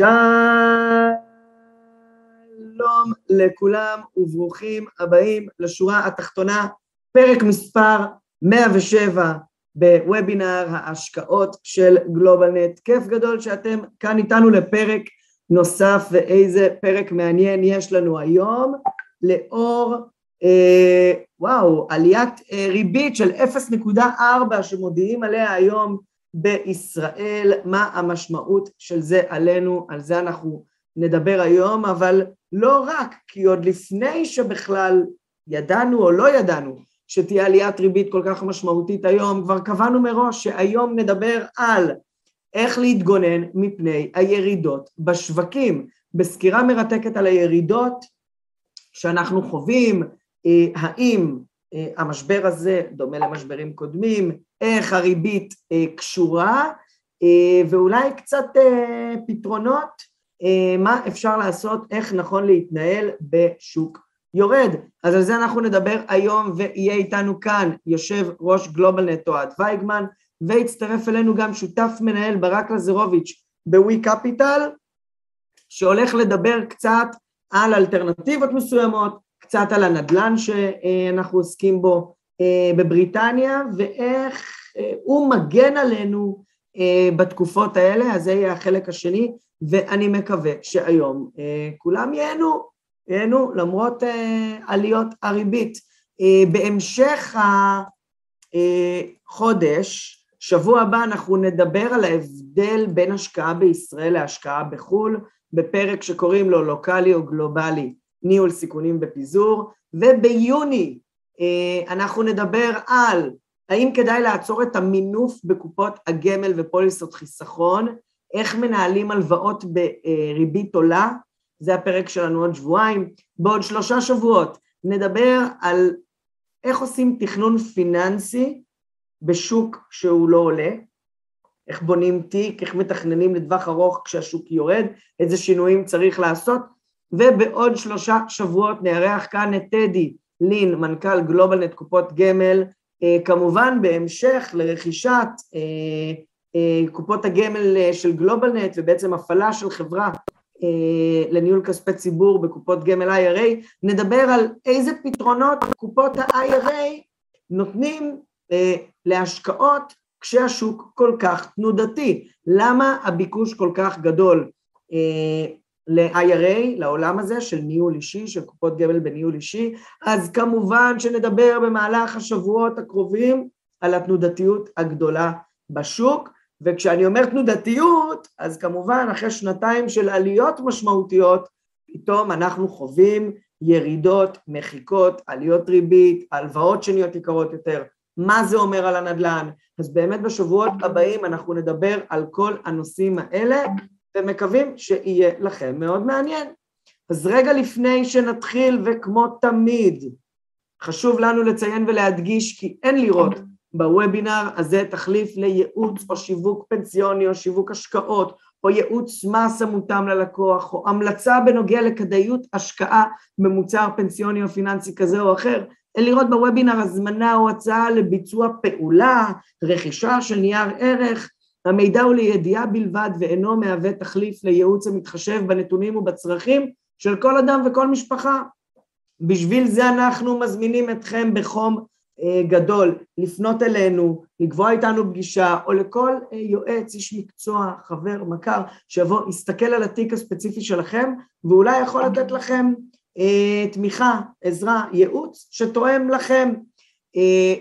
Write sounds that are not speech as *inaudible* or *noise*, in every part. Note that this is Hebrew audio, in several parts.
שלום לכולם וברוכים הבאים לשורה התחתונה, פרק מספר 107 בוובינר ההשקעות של גלובלנט. כיף גדול שאתם כאן איתנו לפרק נוסף ואיזה פרק מעניין יש לנו היום לאור אה, וואו עליית אה, ריבית של 0.4 שמודיעים עליה היום בישראל, מה המשמעות של זה עלינו, על זה אנחנו נדבר היום, אבל לא רק, כי עוד לפני שבכלל ידענו או לא ידענו שתהיה עליית ריבית כל כך משמעותית היום, כבר קבענו מראש שהיום נדבר על איך להתגונן מפני הירידות בשווקים, בסקירה מרתקת על הירידות שאנחנו חווים, אה, האם אה, המשבר הזה דומה למשברים קודמים, איך הריבית אה, קשורה, אה, ואולי קצת פתרונות, מה אפשר לעשות, איך נכון להתנהל בשוק יורד. אז על זה אנחנו נדבר היום, ויהיה איתנו כאן יושב ראש גלובלנט אוהד וייגמן, והצטרף אלינו גם שותף מנהל ברק לזרוביץ' בווי קפיטל, שהולך לדבר קצת על אלטרנטיבות מסוימות, קצת על הנדל"ן שאנחנו עוסקים בו אה, בבריטניה ואיך אה, הוא מגן עלינו אה, בתקופות האלה, אז זה יהיה החלק השני, ואני מקווה שהיום כולם ייהנו, ייהנו למרות עליות הריבית. בהמשך החודש, שבוע הבא אנחנו נדבר על ההבדל בין השקעה בישראל להשקעה בחו"ל, בפרק שקוראים לו לוקאלי או גלובלי, ניהול סיכונים בפיזור, וביוני אה, אנחנו נדבר על האם כדאי לעצור את המינוף בקופות הגמל ופוליסות חיסכון, איך מנהלים הלוואות בריבית עולה, זה הפרק שלנו עוד שבועיים. בעוד שלושה שבועות נדבר על איך עושים תכנון פיננסי בשוק שהוא לא עולה, איך בונים תיק, איך מתכננים לטווח ארוך כשהשוק יורד, איזה שינויים צריך לעשות, ובעוד שלושה שבועות נארח כאן את טדי לין, מנכ"ל גלובלנט קופות גמל, אה, כמובן בהמשך לרכישת אה, אה, קופות הגמל של גלובלנט ובעצם הפעלה של חברה לניהול כספי ציבור בקופות גמל IRA, נדבר על איזה פתרונות קופות ה-IRA נותנים להשקעות כשהשוק כל כך תנודתי, למה הביקוש כל כך גדול ל-IRA, לעולם הזה של ניהול אישי, של קופות גמל בניהול אישי, אז כמובן שנדבר במהלך השבועות הקרובים על התנודתיות הגדולה בשוק, וכשאני אומר תנודתיות, אז כמובן אחרי שנתיים של עליות משמעותיות, פתאום אנחנו חווים ירידות, מחיקות, עליות ריבית, הלוואות שנהיות יקרות יותר, מה זה אומר על הנדל"ן, אז באמת בשבועות הבאים אנחנו נדבר על כל הנושאים האלה, ומקווים שיהיה לכם מאוד מעניין. אז רגע לפני שנתחיל, וכמו תמיד, חשוב לנו לציין ולהדגיש כי אין לראות בוובינר הזה תחליף לייעוץ או שיווק פנסיוני או שיווק השקעות או ייעוץ מס המותאם ללקוח או המלצה בנוגע לכדאיות השקעה במוצר פנסיוני או פיננסי כזה או אחר, אין לראות בוובינר הזמנה או הצעה לביצוע פעולה, רכישה של נייר ערך, המידע הוא לידיעה בלבד ואינו מהווה תחליף לייעוץ המתחשב בנתונים ובצרכים של כל אדם וכל משפחה. בשביל זה אנחנו מזמינים אתכם בחום אה, גדול לפנות אלינו, לקבוע איתנו פגישה, או לכל אה, יועץ, איש מקצוע, חבר, מכר, שיבוא, יסתכל על התיק הספציפי שלכם, ואולי יכול לתת לכם אה, תמיכה, עזרה, ייעוץ, שתואם לכם. אה,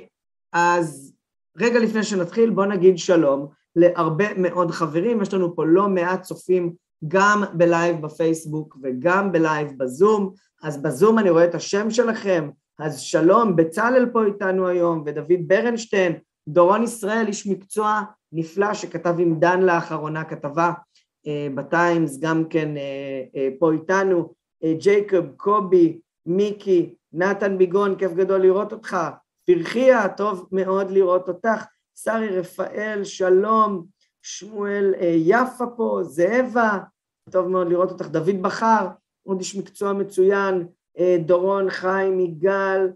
אז רגע לפני שנתחיל, בואו נגיד שלום. להרבה מאוד חברים, יש לנו פה לא מעט צופים גם בלייב בפייסבוק וגם בלייב בזום, אז בזום אני רואה את השם שלכם, אז שלום, בצלאל פה איתנו היום, ודוד ברנשטיין, דורון ישראל, איש מקצוע נפלא שכתב עם דן לאחרונה כתבה בטיימס, גם כן פה איתנו, ג'ייקוב, קובי, מיקי, נתן ביגון, כיף גדול לראות אותך, פרחיה, טוב מאוד לראות אותך, שרי רפאל, שלום, שמואל יפה פה, זאבה, טוב מאוד לראות אותך, דוד בכר, עוד איש מקצוע מצוין, דורון, חיים, יגאל,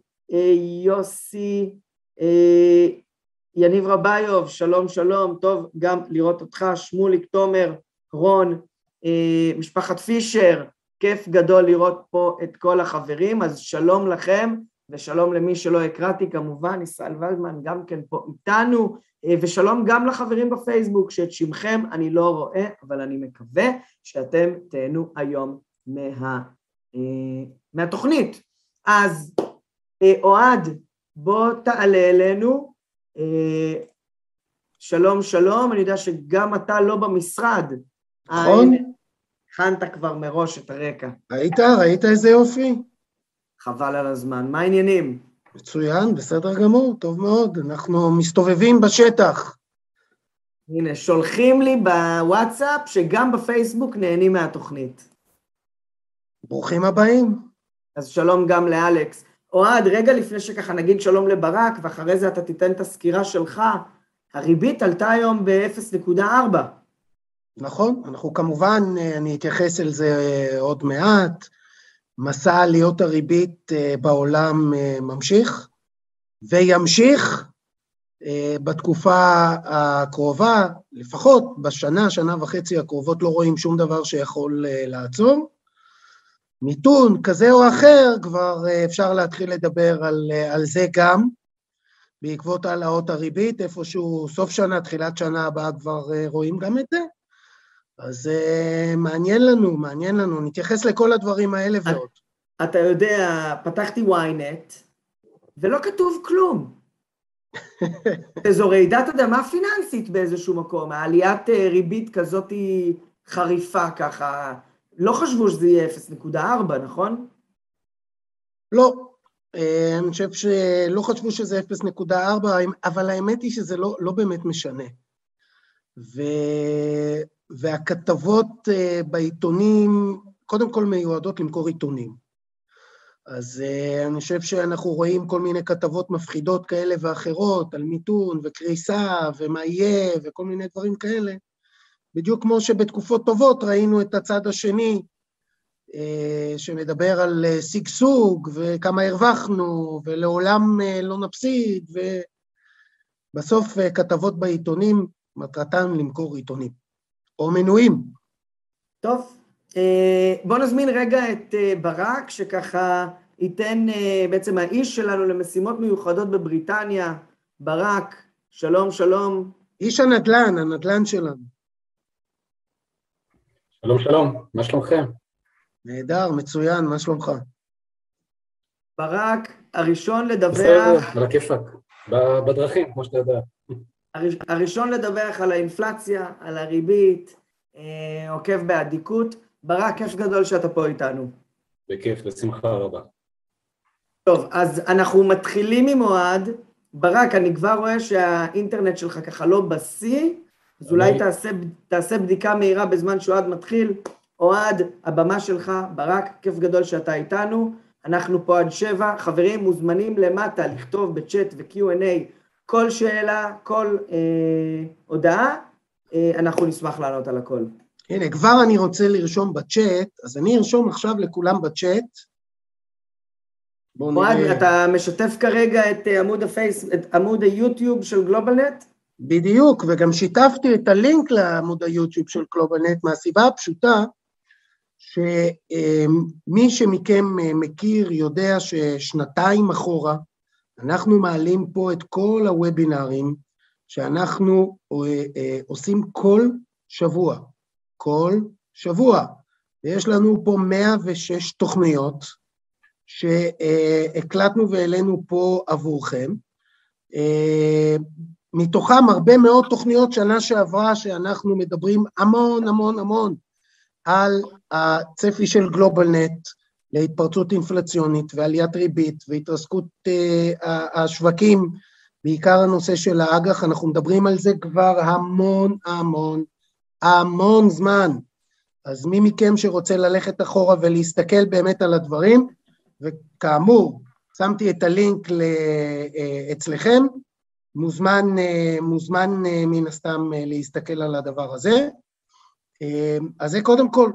יוסי, יניב רביוב, שלום שלום, טוב גם לראות אותך, שמוליק, תומר, רון, משפחת פישר, כיף גדול לראות פה את כל החברים, אז שלום לכם ושלום למי שלא הקראתי כמובן, ישראל ולדמן גם כן פה איתנו, ושלום גם לחברים בפייסבוק, שאת שמכם אני לא רואה, אבל אני מקווה שאתם תהנו היום מה, מהתוכנית. אז אוהד, בוא תעלה אלינו. שלום שלום, אני יודע שגם אתה לא במשרד. נכון. הכנת כבר מראש את הרקע. ראית? ראית איזה יופי? חבל על הזמן. מה העניינים? מצוין, בסדר גמור, טוב מאוד. אנחנו מסתובבים בשטח. הנה, שולחים לי בוואטסאפ שגם בפייסבוק נהנים מהתוכנית. ברוכים הבאים. אז שלום גם לאלכס. אוהד, רגע לפני שככה נגיד שלום לברק, ואחרי זה אתה תיתן את הסקירה שלך, הריבית עלתה היום ב-0.4. נכון, אנחנו כמובן, אני אתייחס אל זה עוד מעט, מסע עליות הריבית בעולם ממשיך, וימשיך בתקופה הקרובה, לפחות בשנה, שנה וחצי הקרובות לא רואים שום דבר שיכול לעצור. מיתון כזה או אחר, כבר אפשר להתחיל לדבר על, על זה גם, בעקבות העלאות הריבית, איפשהו סוף שנה, תחילת שנה הבאה כבר רואים גם את זה. אז uh, מעניין לנו, מעניין לנו, נתייחס לכל הדברים האלה ועוד. אתה יודע, פתחתי ynet, ולא כתוב כלום. *laughs* זו רעידת אדמה פיננסית באיזשהו מקום, העליית ריבית כזאת היא חריפה ככה, לא חשבו שזה יהיה 0.4, נכון? לא, אני חושב שלא חשבו שזה 0.4, אבל האמת היא שזה לא, לא באמת משנה. ו... והכתבות בעיתונים, קודם כל מיועדות למכור עיתונים. אז אני חושב שאנחנו רואים כל מיני כתבות מפחידות כאלה ואחרות על מיתון וקריסה ומה יהיה וכל מיני דברים כאלה. בדיוק כמו שבתקופות טובות ראינו את הצד השני, שמדבר על שגשוג וכמה הרווחנו ולעולם לא נפסיד, ובסוף כתבות בעיתונים מטרתן למכור עיתונים, או מנויים. טוב, בואו נזמין רגע את ברק, שככה ייתן בעצם האיש שלנו למשימות מיוחדות בבריטניה. ברק, שלום, שלום. איש הנדל"ן, הנדל"ן שלנו. שלום, שלום, מה שלומכם? נהדר, מצוין, מה שלומך? ברק, הראשון לדווח... בסדר, על הכיפאק, בדרכים, כמו שאתה יודע. הראשון לדווח על האינפלציה, על הריבית, עוקב באדיקות. ברק, כיף גדול שאתה פה איתנו. בכיף, בשמחה רבה. טוב, אז אנחנו מתחילים עם אוהד. ברק, אני כבר רואה שהאינטרנט שלך ככה לא בשיא, אז אולי תעשה, תעשה בדיקה מהירה בזמן שאוהד מתחיל. אוהד, הבמה שלך, ברק, כיף גדול שאתה איתנו. אנחנו פה עד שבע. חברים מוזמנים למטה לכתוב בצ'אט ו-Q&A כל שאלה, כל אה, הודעה, אה, אנחנו נשמח לענות על הכל. הנה, כבר אני רוצה לרשום בצ'אט, אז אני ארשום עכשיו לכולם בצ'אט. אוהד, נראה... אתה משתף כרגע את עמוד הפייס, את עמוד היוטיוב של גלובלנט? בדיוק, וגם שיתפתי את הלינק לעמוד היוטיוב של גלובלנט מהסיבה הפשוטה, שמי שמכם מכיר יודע ששנתיים אחורה, אנחנו מעלים פה את כל הוובינרים שאנחנו עושים כל שבוע, כל שבוע. ויש לנו פה 106 תוכניות שהקלטנו והעלינו פה עבורכם. מתוכם הרבה מאוד תוכניות שנה שעברה שאנחנו מדברים המון המון המון על הצפי של גלובלנט להתפרצות אינפלציונית ועליית ריבית והתרסקות uh, השווקים, בעיקר הנושא של האג"ח, אנחנו מדברים על זה כבר המון המון המון זמן. אז מי מכם שרוצה ללכת אחורה ולהסתכל באמת על הדברים, וכאמור, שמתי את הלינק אה, אצלכם, מוזמן, אה, מוזמן אה, מן הסתם להסתכל על הדבר הזה. אז זה קודם כל,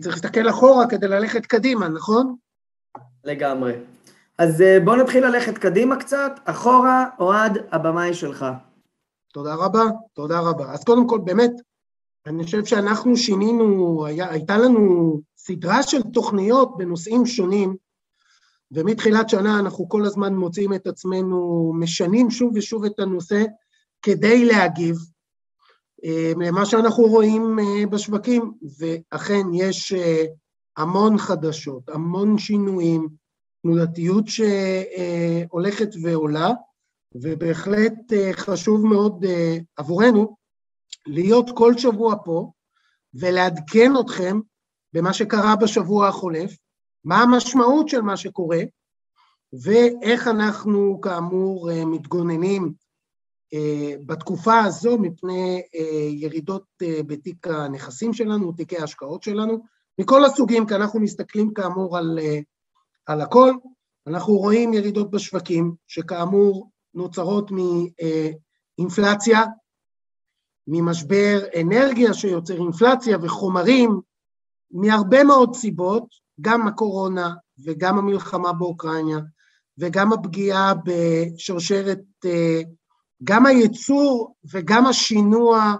צריך להסתכל אחורה כדי ללכת קדימה, נכון? לגמרי. אז בואו נתחיל ללכת קדימה קצת, אחורה, אוהד, הבמה היא שלך. תודה רבה, תודה רבה. אז קודם כל, באמת, אני חושב שאנחנו שינינו, היה, הייתה לנו סדרה של תוכניות בנושאים שונים, ומתחילת שנה אנחנו כל הזמן מוצאים את עצמנו, משנים שוב ושוב את הנושא כדי להגיב אה, למה שאנחנו רואים אה, בשווקים, ואכן יש אה, המון חדשות, המון שינויים, תנודתיות שהולכת ועולה, ובהחלט חשוב מאוד עבורנו להיות כל שבוע פה ולעדכן אתכם במה שקרה בשבוע החולף, מה המשמעות של מה שקורה, ואיך אנחנו כאמור אה, מתגוננים. אה, בתקופה הזו מפני אה, ירידות בתיק הנכסים שלנו, תיקי ההשקעות שלנו, מכל הסוגים, כי אנחנו מסתכלים כאמור על, על הכל. אנחנו רואים ירידות בשווקים, שכאמור נוצרות מאינפלציה, ממשבר אנרגיה שיוצר אינפלציה וחומרים, מהרבה מאוד סיבות, גם הקורונה וגם המלחמה באוקראינה וגם הפגיעה בשרשרת, אה, גם הייצור וגם השינוע,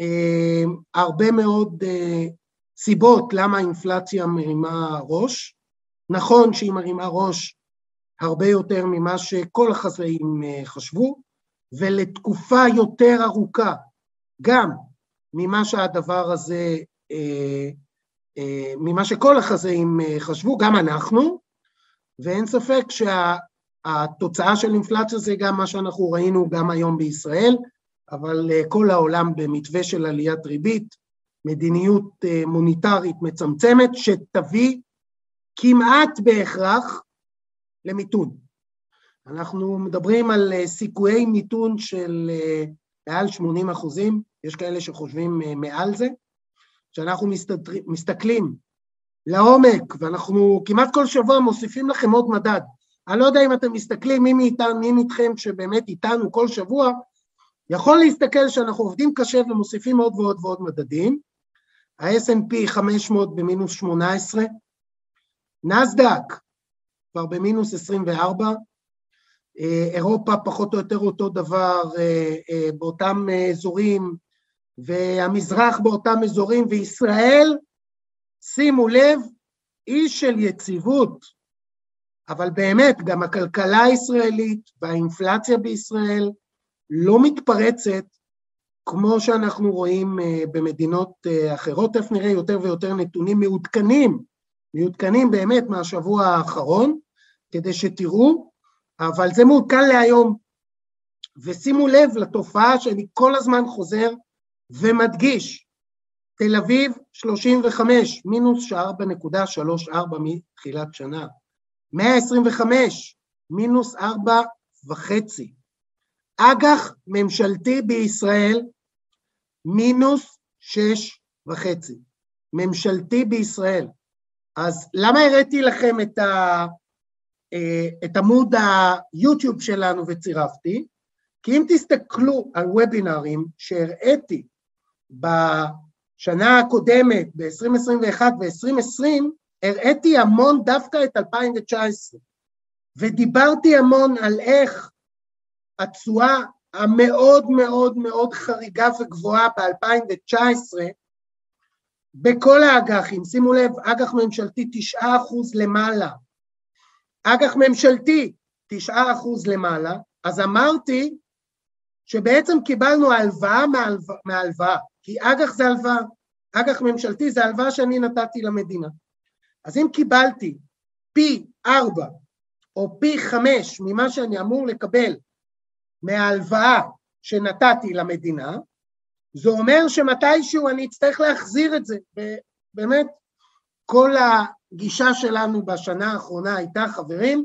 אה, הרבה מאוד אה, סיבות למה האינפלציה מרימה ראש. נכון שהיא מרימה ראש הרבה יותר ממה שכל החזאים חשבו, ולתקופה יותר ארוכה גם ממה שהדבר הזה, אה, אה, ממה שכל החזאים אה, חשבו, גם אנחנו, ואין ספק שהתוצאה של אינפלציה זה גם מה שאנחנו ראינו גם היום בישראל, אבל כל העולם במתווה של עליית ריבית, מדיניות מוניטרית מצמצמת, שתביא כמעט בהכרח למיתון. אנחנו מדברים על סיכויי מיתון של מעל 80 אחוזים, יש כאלה שחושבים אה, מעל זה. כשאנחנו מסתכלים לעומק, ואנחנו כמעט כל שבוע מוסיפים לכם עוד מדד. אני לא יודע אם אתם מסתכלים, מי מאיתנו, מי מכם שבאמת איתנו כל שבוע, יכול להסתכל שאנחנו עובדים קשה ומוסיפים עוד ועוד ועוד מדדים. ה-S&P 500 במינוס 18, נסדק כבר במינוס 24, אה, אירופה פחות או יותר אותו דבר אה, אה, באותם אזורים, והמזרח באותם אזורים, וישראל, שימו לב, אי של יציבות, אבל באמת, גם הכלכלה הישראלית והאינפלציה בישראל לא מתפרצת כמו שאנחנו רואים במדינות אחרות, תכף נראה יותר ויותר נתונים מעודכנים, מעודכנים באמת מהשבוע האחרון, כדי שתראו אבל זה מעודכן להיום. ושימו לב לתופעה שאני כל הזמן חוזר ומדגיש, תל אביב 35, מינוס 4.34 מתחילת שנה, 125, מינוס 4.5. אג"ח ממשלתי בישראל, מינוס 6.5. ממשלתי בישראל. אז למה הראיתי לכם את ה... אה, את עמוד היוטיוב שלנו וצירפתי, כי אם תסתכלו על וובינארים שהראיתי בשנה הקודמת, ב-2021 ו-2020, הראיתי המון דווקא את 2019, ודיברתי המון על איך התשואה המאוד מאוד מאוד חריגה וגבוהה ב-2019 בכל האג"חים, שימו לב, אג"ח ממשלתי 9% למעלה, אג"ח ממשלתי, תשעה אחוז למעלה, אז אמרתי שבעצם קיבלנו הלוואה מהלוואה, כי אג"ח זה הלוואה, אג"ח ממשלתי זה הלוואה שאני נתתי למדינה. אז אם קיבלתי פי ארבע או פי חמש ממה שאני אמור לקבל מההלוואה שנתתי למדינה, זה אומר שמתישהו אני אצטרך להחזיר את זה, ובאמת כל הגישה שלנו בשנה האחרונה הייתה, חברים,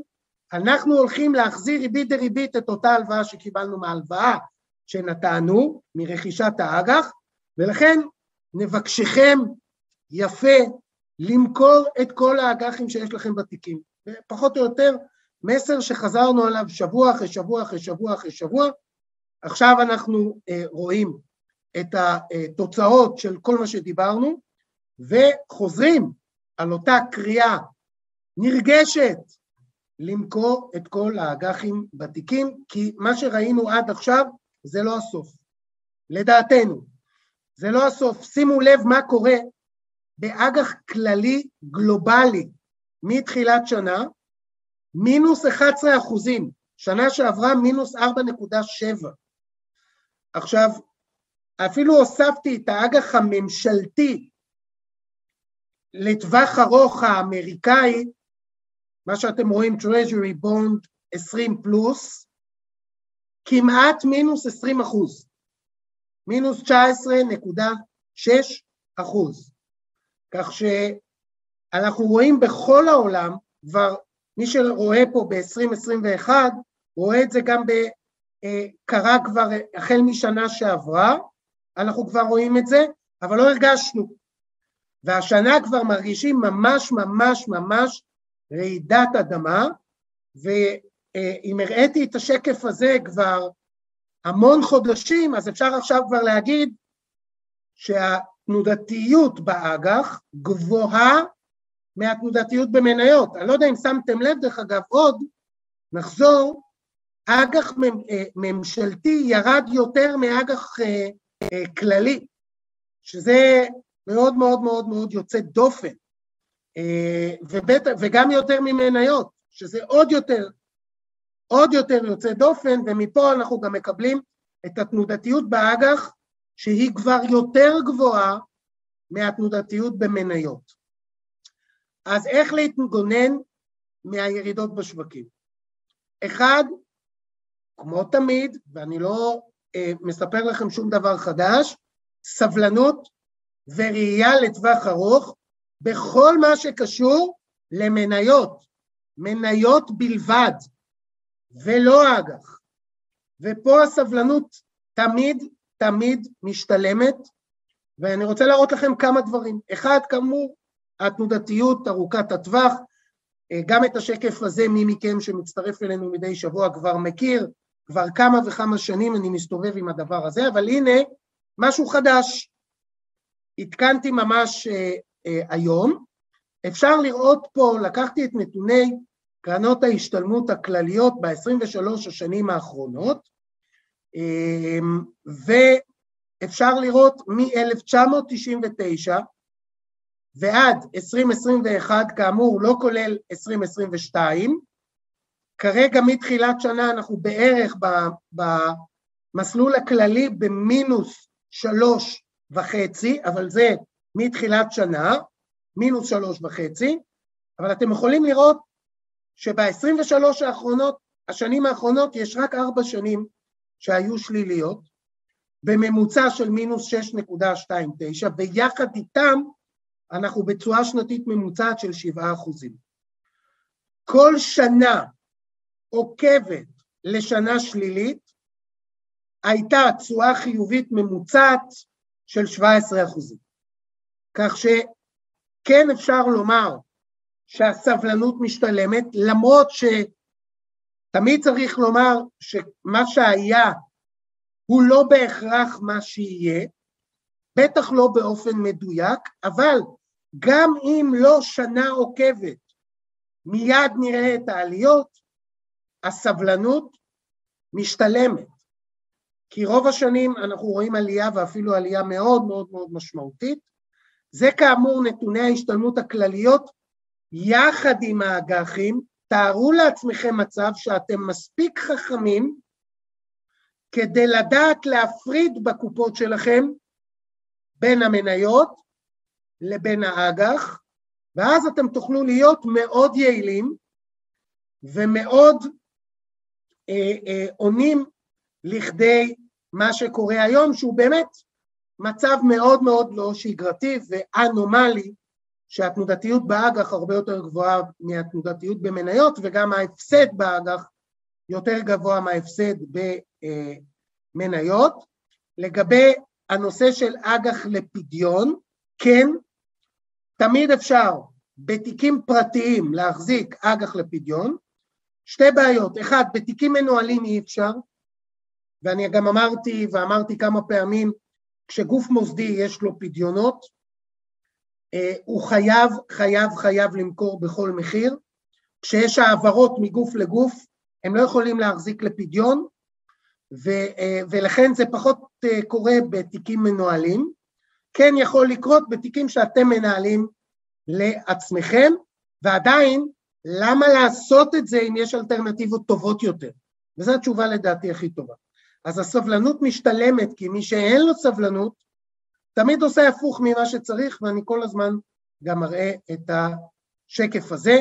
אנחנו הולכים להחזיר ריבית דריבית את אותה הלוואה שקיבלנו מההלוואה שנתנו, מרכישת האג"ח, ולכן נבקשכם יפה למכור את כל האג"חים שיש לכם בתיקים. פחות או יותר מסר שחזרנו עליו שבוע אחרי שבוע אחרי שבוע אחרי שבוע. עכשיו אנחנו אה, רואים את התוצאות של כל מה שדיברנו, וחוזרים על אותה קריאה נרגשת למכור את כל האג"חים בתיקים, כי מה שראינו עד עכשיו זה לא הסוף. לדעתנו, זה לא הסוף. שימו לב מה קורה באג"ח כללי גלובלי מתחילת שנה, מינוס 11 אחוזים, שנה שעברה מינוס 4.7. עכשיו, אפילו הוספתי את האג"ח הממשלתי לטווח ארוך האמריקאי, מה שאתם רואים, Treasury Bond 20 פלוס, כמעט מינוס 20 אחוז, מינוס 19.6 אחוז. כך שאנחנו רואים בכל העולם, כבר מי שרואה פה ב-2021, רואה את זה גם ב... אה, קרה כבר החל משנה שעברה, אנחנו כבר רואים את זה, אבל לא הרגשנו. והשנה כבר מרגישים ממש ממש ממש רעידת אדמה, ואם הראיתי את השקף הזה כבר המון חודשים, אז אפשר עכשיו כבר להגיד שהתנודתיות באג"ח גבוהה מהתנודתיות במניות. אני לא יודע אם שמתם לב, דרך אגב, עוד, נחזור, אג"ח אה, ממשלתי ירד יותר מאג"ח אה, אה, כללי, שזה מאוד מאוד מאוד מאוד יוצא דופן, ובית, וגם יותר ממניות, שזה עוד יותר, עוד יותר יוצא דופן, ומפה אנחנו גם מקבלים את התנודתיות באג"ח שהיא כבר יותר גבוהה מהתנודתיות במניות. אז איך להתגונן מהירידות בשווקים? אחד, כמו תמיד, ואני לא אה, מספר לכם שום דבר חדש, סבלנות וראייה לטווח ארוך בכל מה שקשור למניות, מניות בלבד, ולא אג"ח. ופה הסבלנות תמיד תמיד משתלמת, ואני רוצה להראות לכם כמה דברים. אחד, כאמור, התנודתיות ארוכת הטווח, אה, גם את השקף הזה מי מכם שמצטרף אלינו מדי שבוע כבר מכיר, כבר כמה וכמה שנים אני מסתובב עם הדבר הזה, אבל הנה משהו חדש. עדכנתי ממש אה, אה, היום, אפשר לראות פה, לקחתי את נתוני קרנות ההשתלמות הכלליות ב-23 השנים האחרונות, ואפשר לראות מ-1999 ועד 2021, כאמור לא כולל 2022, כרגע מתחילת שנה אנחנו בערך במסלול הכללי במינוס שלוש וחצי, אבל זה מתחילת שנה, מינוס שלוש וחצי, אבל אתם יכולים לראות שב-23 האחרונות, השנים האחרונות, יש רק ארבע שנים שהיו שליליות, בממוצע של מינוס 6.29, ויחד איתם אנחנו בתשואה שנתית ממוצעת של 7 אחוזים. כל שנה עוקבת לשנה שלילית, הייתה תשואה חיובית ממוצעת של 17 אחוזים. כך שכן אפשר לומר שהסבלנות משתלמת, למרות שתמיד צריך לומר שמה שהיה הוא לא בהכרח מה שיהיה, בטח לא באופן מדויק, אבל גם אם לא שנה עוקבת מיד נראה את העליות, הסבלנות משתלמת, כי רוב השנים אנחנו רואים עלייה ואפילו עלייה מאוד מאוד מאוד משמעותית. זה כאמור נתוני ההשתלמות הכלליות יחד עם האג"חים, תארו לעצמכם מצב שאתם מספיק חכמים כדי לדעת להפריד בקופות שלכם בין המניות לבין האג"ח, ואז אתם תוכלו להיות מאוד יעילים ומאוד אה, אה, עונים לכדי מה שקורה היום, שהוא באמת מצב מאוד מאוד לא שגרתי ואנומלי, שהתנודתיות באג"ח הרבה יותר גבוהה מהתנודתיות במניות, וגם ההפסד באג"ח יותר גבוה מההפסד במניות. לגבי הנושא של אג"ח לפדיון, כן, תמיד אפשר בתיקים פרטיים להחזיק אג"ח לפדיון, שתי בעיות, אחד, בתיקים מנוהלים אי אפשר, ואני גם אמרתי ואמרתי כמה פעמים, כשגוף מוסדי יש לו פדיונות, הוא חייב, חייב, חייב למכור בכל מחיר. כשיש העברות מגוף לגוף, הם לא יכולים להחזיק לפדיון, ו, אה, ולכן זה פחות אה, קורה בתיקים מנוהלים. כן יכול לקרות בתיקים שאתם מנהלים לעצמכם, ועדיין, למה לעשות את זה אם יש אלטרנטיבות טובות יותר? וזו התשובה לדעתי הכי טובה. אז הסבלנות משתלמת, כי מי שאין לו סבלנות, תמיד עושה הפוך ממה שצריך, ואני כל הזמן גם מראה את השקף הזה.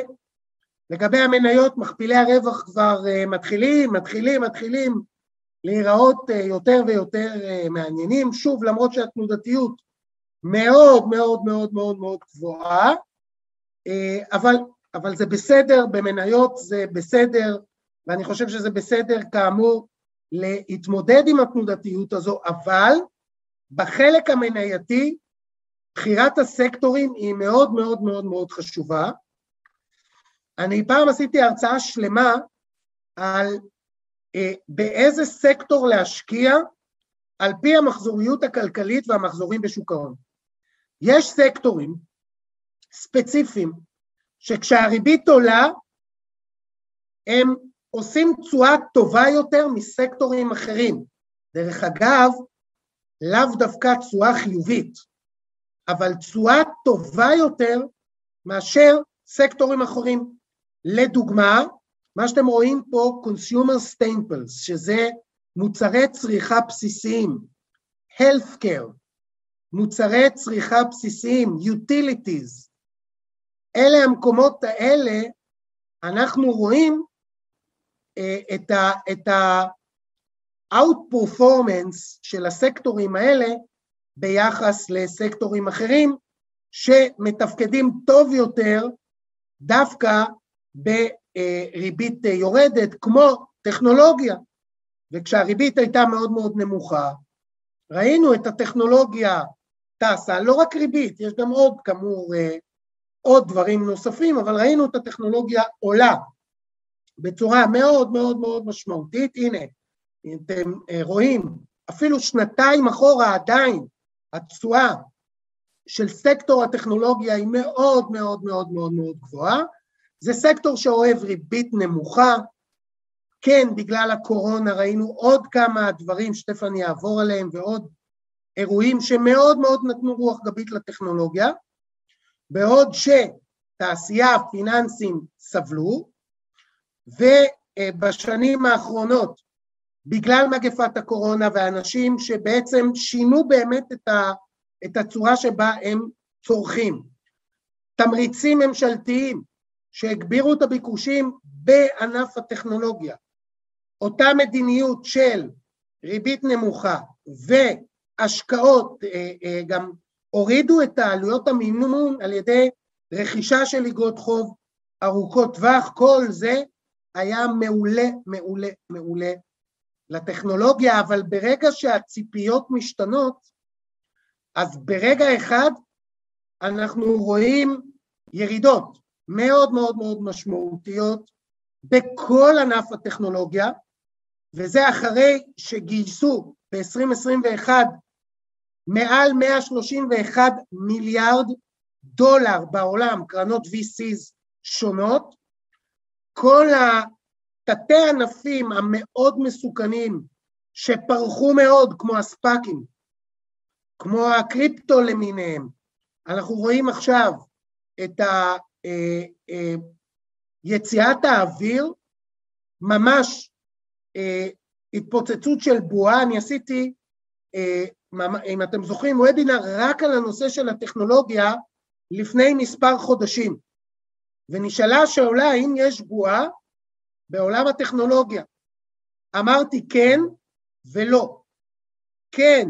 לגבי המניות, מכפילי הרווח כבר uh, מתחילים, מתחילים, מתחילים להיראות uh, יותר ויותר uh, מעניינים. שוב, למרות שהתנודתיות מאוד מאוד מאוד מאוד מאוד גבוהה, אבל, אבל זה בסדר, במניות זה בסדר, ואני חושב שזה בסדר כאמור להתמודד עם התנודתיות הזו, אבל בחלק המנייתי בחירת הסקטורים היא מאוד מאוד מאוד מאוד חשובה. אני פעם עשיתי הרצאה שלמה על אה, באיזה סקטור להשקיע על פי המחזוריות הכלכלית והמחזורים בשוק ההון. יש סקטורים ספציפיים שכשהריבית עולה הם עושים תשואה טובה יותר מסקטורים אחרים. דרך אגב, לאו דווקא תשואה חיובית, אבל תשואה טובה יותר מאשר סקטורים אחרים. לדוגמה, מה שאתם רואים פה, Consumer Staples, שזה מוצרי צריכה בסיסיים, Healthcare, מוצרי צריכה בסיסיים, Utilities, אלה המקומות האלה, אנחנו רואים אה, את ה... את ה out-performance של הסקטורים האלה ביחס לסקטורים אחרים שמתפקדים טוב יותר דווקא בריבית יורדת כמו טכנולוגיה. וכשהריבית הייתה מאוד מאוד נמוכה, ראינו את הטכנולוגיה טסה, לא רק ריבית, יש גם עוד כאמור עוד דברים נוספים, אבל ראינו את הטכנולוגיה עולה בצורה מאוד מאוד מאוד משמעותית. הנה, אתם אה, רואים, אפילו שנתיים אחורה עדיין התשואה של סקטור הטכנולוגיה היא מאוד מאוד מאוד מאוד מאוד גבוהה. זה סקטור שאוהב ריבית נמוכה. כן, בגלל הקורונה ראינו עוד כמה דברים שתכף יעבור עליהם ועוד אירועים שמאוד מאוד נתנו רוח גבית לטכנולוגיה, בעוד שתעשייה, פיננסים סבלו, ובשנים האחרונות בגלל מגפת הקורונה ואנשים שבעצם שינו באמת את, ה, את הצורה שבה הם צורכים. תמריצים ממשלתיים שהגבירו את הביקושים בענף הטכנולוגיה. אותה מדיניות של ריבית נמוכה והשקעות אה, אה, גם הורידו את העלויות המימון על ידי רכישה של איגרות חוב ארוכות טווח, כל זה היה מעולה, מעולה, מעולה לטכנולוגיה, אבל ברגע שהציפיות משתנות, אז ברגע אחד אנחנו רואים ירידות מאוד מאוד מאוד משמעותיות בכל ענף הטכנולוגיה, וזה אחרי שגייסו ב-2021 מעל 131 מיליארד דולר בעולם, קרנות VCs שונות, כל תתי ענפים המאוד מסוכנים שפרחו מאוד, כמו הספאקים, כמו הקריפטו למיניהם, אנחנו רואים עכשיו את ה, אה, אה, יציאת האוויר, ממש אה, התפוצצות של בועה, אני עשיתי, אם אתם זוכרים, וובינר רק על הנושא של הטכנולוגיה לפני מספר חודשים, ונשאלה השאלה האם יש בועה בעולם הטכנולוגיה. אמרתי כן ולא. כן,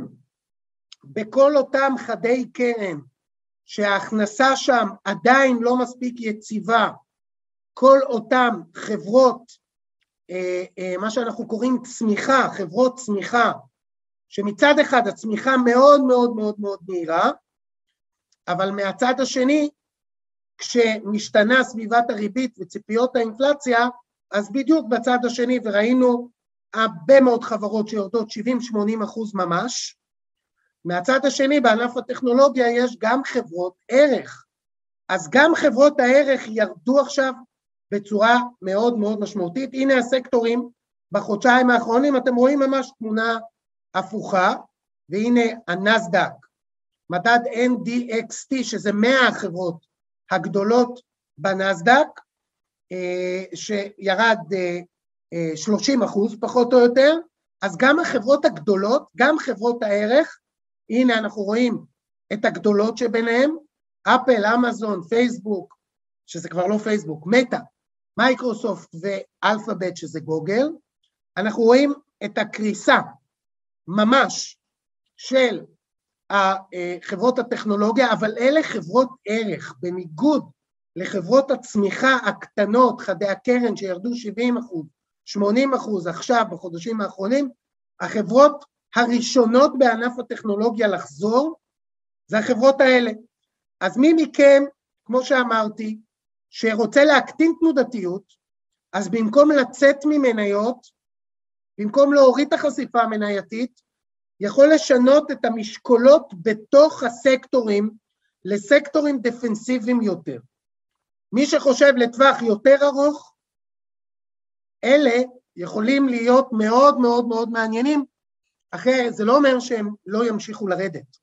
בכל אותם חדי קרן שההכנסה שם עדיין לא מספיק יציבה, כל אותם חברות, אה, אה, מה שאנחנו קוראים צמיחה, חברות צמיחה, שמצד אחד הצמיחה מאוד מאוד מאוד מאוד מהירה, אבל מהצד השני, כשמשתנה סביבת הריבית וציפיות האינפלציה, אז בדיוק בצד השני, וראינו הרבה מאוד חברות שיורדות 70-80 אחוז ממש, מהצד השני בענף הטכנולוגיה יש גם חברות ערך, אז גם חברות הערך ירדו עכשיו בצורה מאוד מאוד משמעותית. הנה הסקטורים בחודשיים האחרונים, אתם רואים ממש תמונה הפוכה, והנה הנסדק, מדד NDXT, שזה 100 החברות הגדולות בנסדק, שירד 30 אה, אה, אחוז פחות או יותר, אז גם החברות הגדולות, גם חברות הערך, הנה אנחנו רואים את הגדולות שביניהם, אפל, אמזון, פייסבוק, שזה כבר לא פייסבוק, מטא, מייקרוסופט ואלפאבית שזה גוגל, אנחנו רואים את הקריסה ממש של חברות הטכנולוגיה, אבל אלה חברות ערך, בניגוד לחברות הצמיחה הקטנות, חדי הקרן שירדו 70 אחוז, 80 אחוז עכשיו בחודשים האחרונים, החברות הראשונות בענף הטכנולוגיה לחזור זה החברות האלה. אז מי מכם, כמו שאמרתי, שרוצה להקטין תנודתיות, אז במקום לצאת ממניות, במקום להוריד את החשיפה המנייתית, יכול לשנות את המשקולות בתוך הסקטורים לסקטורים דפנסיביים יותר. מי שחושב לטווח יותר ארוך, אלה יכולים להיות מאוד מאוד מאוד מעניינים, אחרי, זה לא אומר שהם לא ימשיכו לרדת,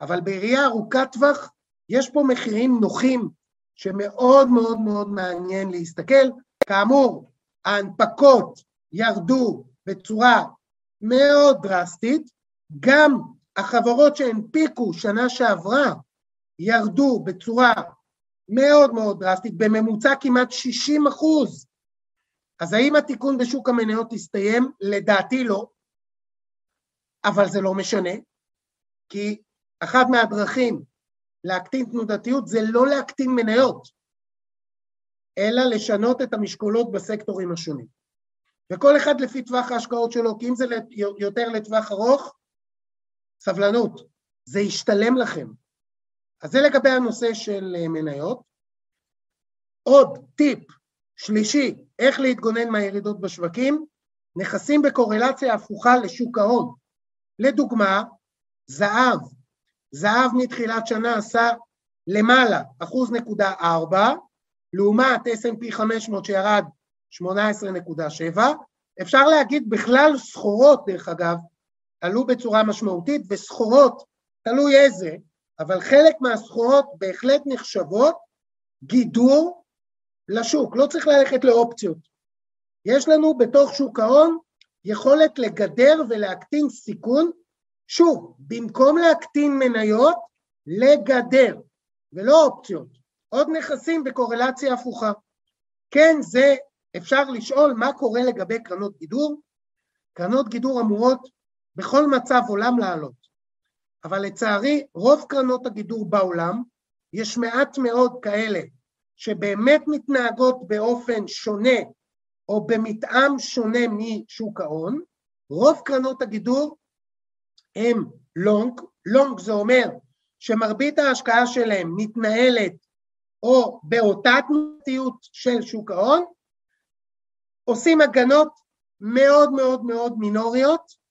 אבל בראייה ארוכת טווח יש פה מחירים נוחים שמאוד מאוד מאוד מעניין להסתכל. כאמור, ההנפקות ירדו בצורה מאוד דרסטית, גם החברות שהנפיקו שנה שעברה ירדו בצורה מאוד מאוד דרסטית, בממוצע כמעט 60 אחוז. אז האם התיקון בשוק המניות הסתיים? לדעתי לא, אבל זה לא משנה, כי אחת מהדרכים להקטין תנודתיות זה לא להקטין מניות, אלא לשנות את המשקולות בסקטורים השונים. וכל אחד לפי טווח ההשקעות שלו, כי אם זה יותר לטווח ארוך, סבלנות, זה ישתלם לכם. אז זה לגבי הנושא של אה, מניות. עוד טיפ שלישי, איך להתגונן מהירידות בשווקים, נכסים בקורלציה הפוכה לשוק ההון. לדוגמה, זהב, זהב מתחילת שנה עשה למעלה, אחוז נקודה ארבע, לעומת S&P 500 שירד 18.7, אפשר להגיד בכלל סחורות, דרך אגב, עלו בצורה משמעותית, וסחורות, תלוי איזה, אבל חלק מהסחורות בהחלט נחשבות גידור לשוק, לא צריך ללכת לאופציות. יש לנו בתוך שוק ההון יכולת לגדר ולהקטין סיכון, שוב, במקום להקטין מניות, לגדר, ולא אופציות. עוד נכסים בקורלציה הפוכה. כן, זה אפשר לשאול מה קורה לגבי קרנות גידור. קרנות גידור אמורות בכל מצב עולם לעלות, אבל לצערי רוב קרנות הגידור בעולם, יש מעט מאוד כאלה שבאמת מתנהגות באופן שונה או במתאם שונה משוק ההון, רוב קרנות הגידור הם לונג, לונג זה אומר שמרבית ההשקעה שלהם מתנהלת או באותה תנועתיות של שוק ההון, עושים הגנות מאוד מאוד מאוד מינוריות,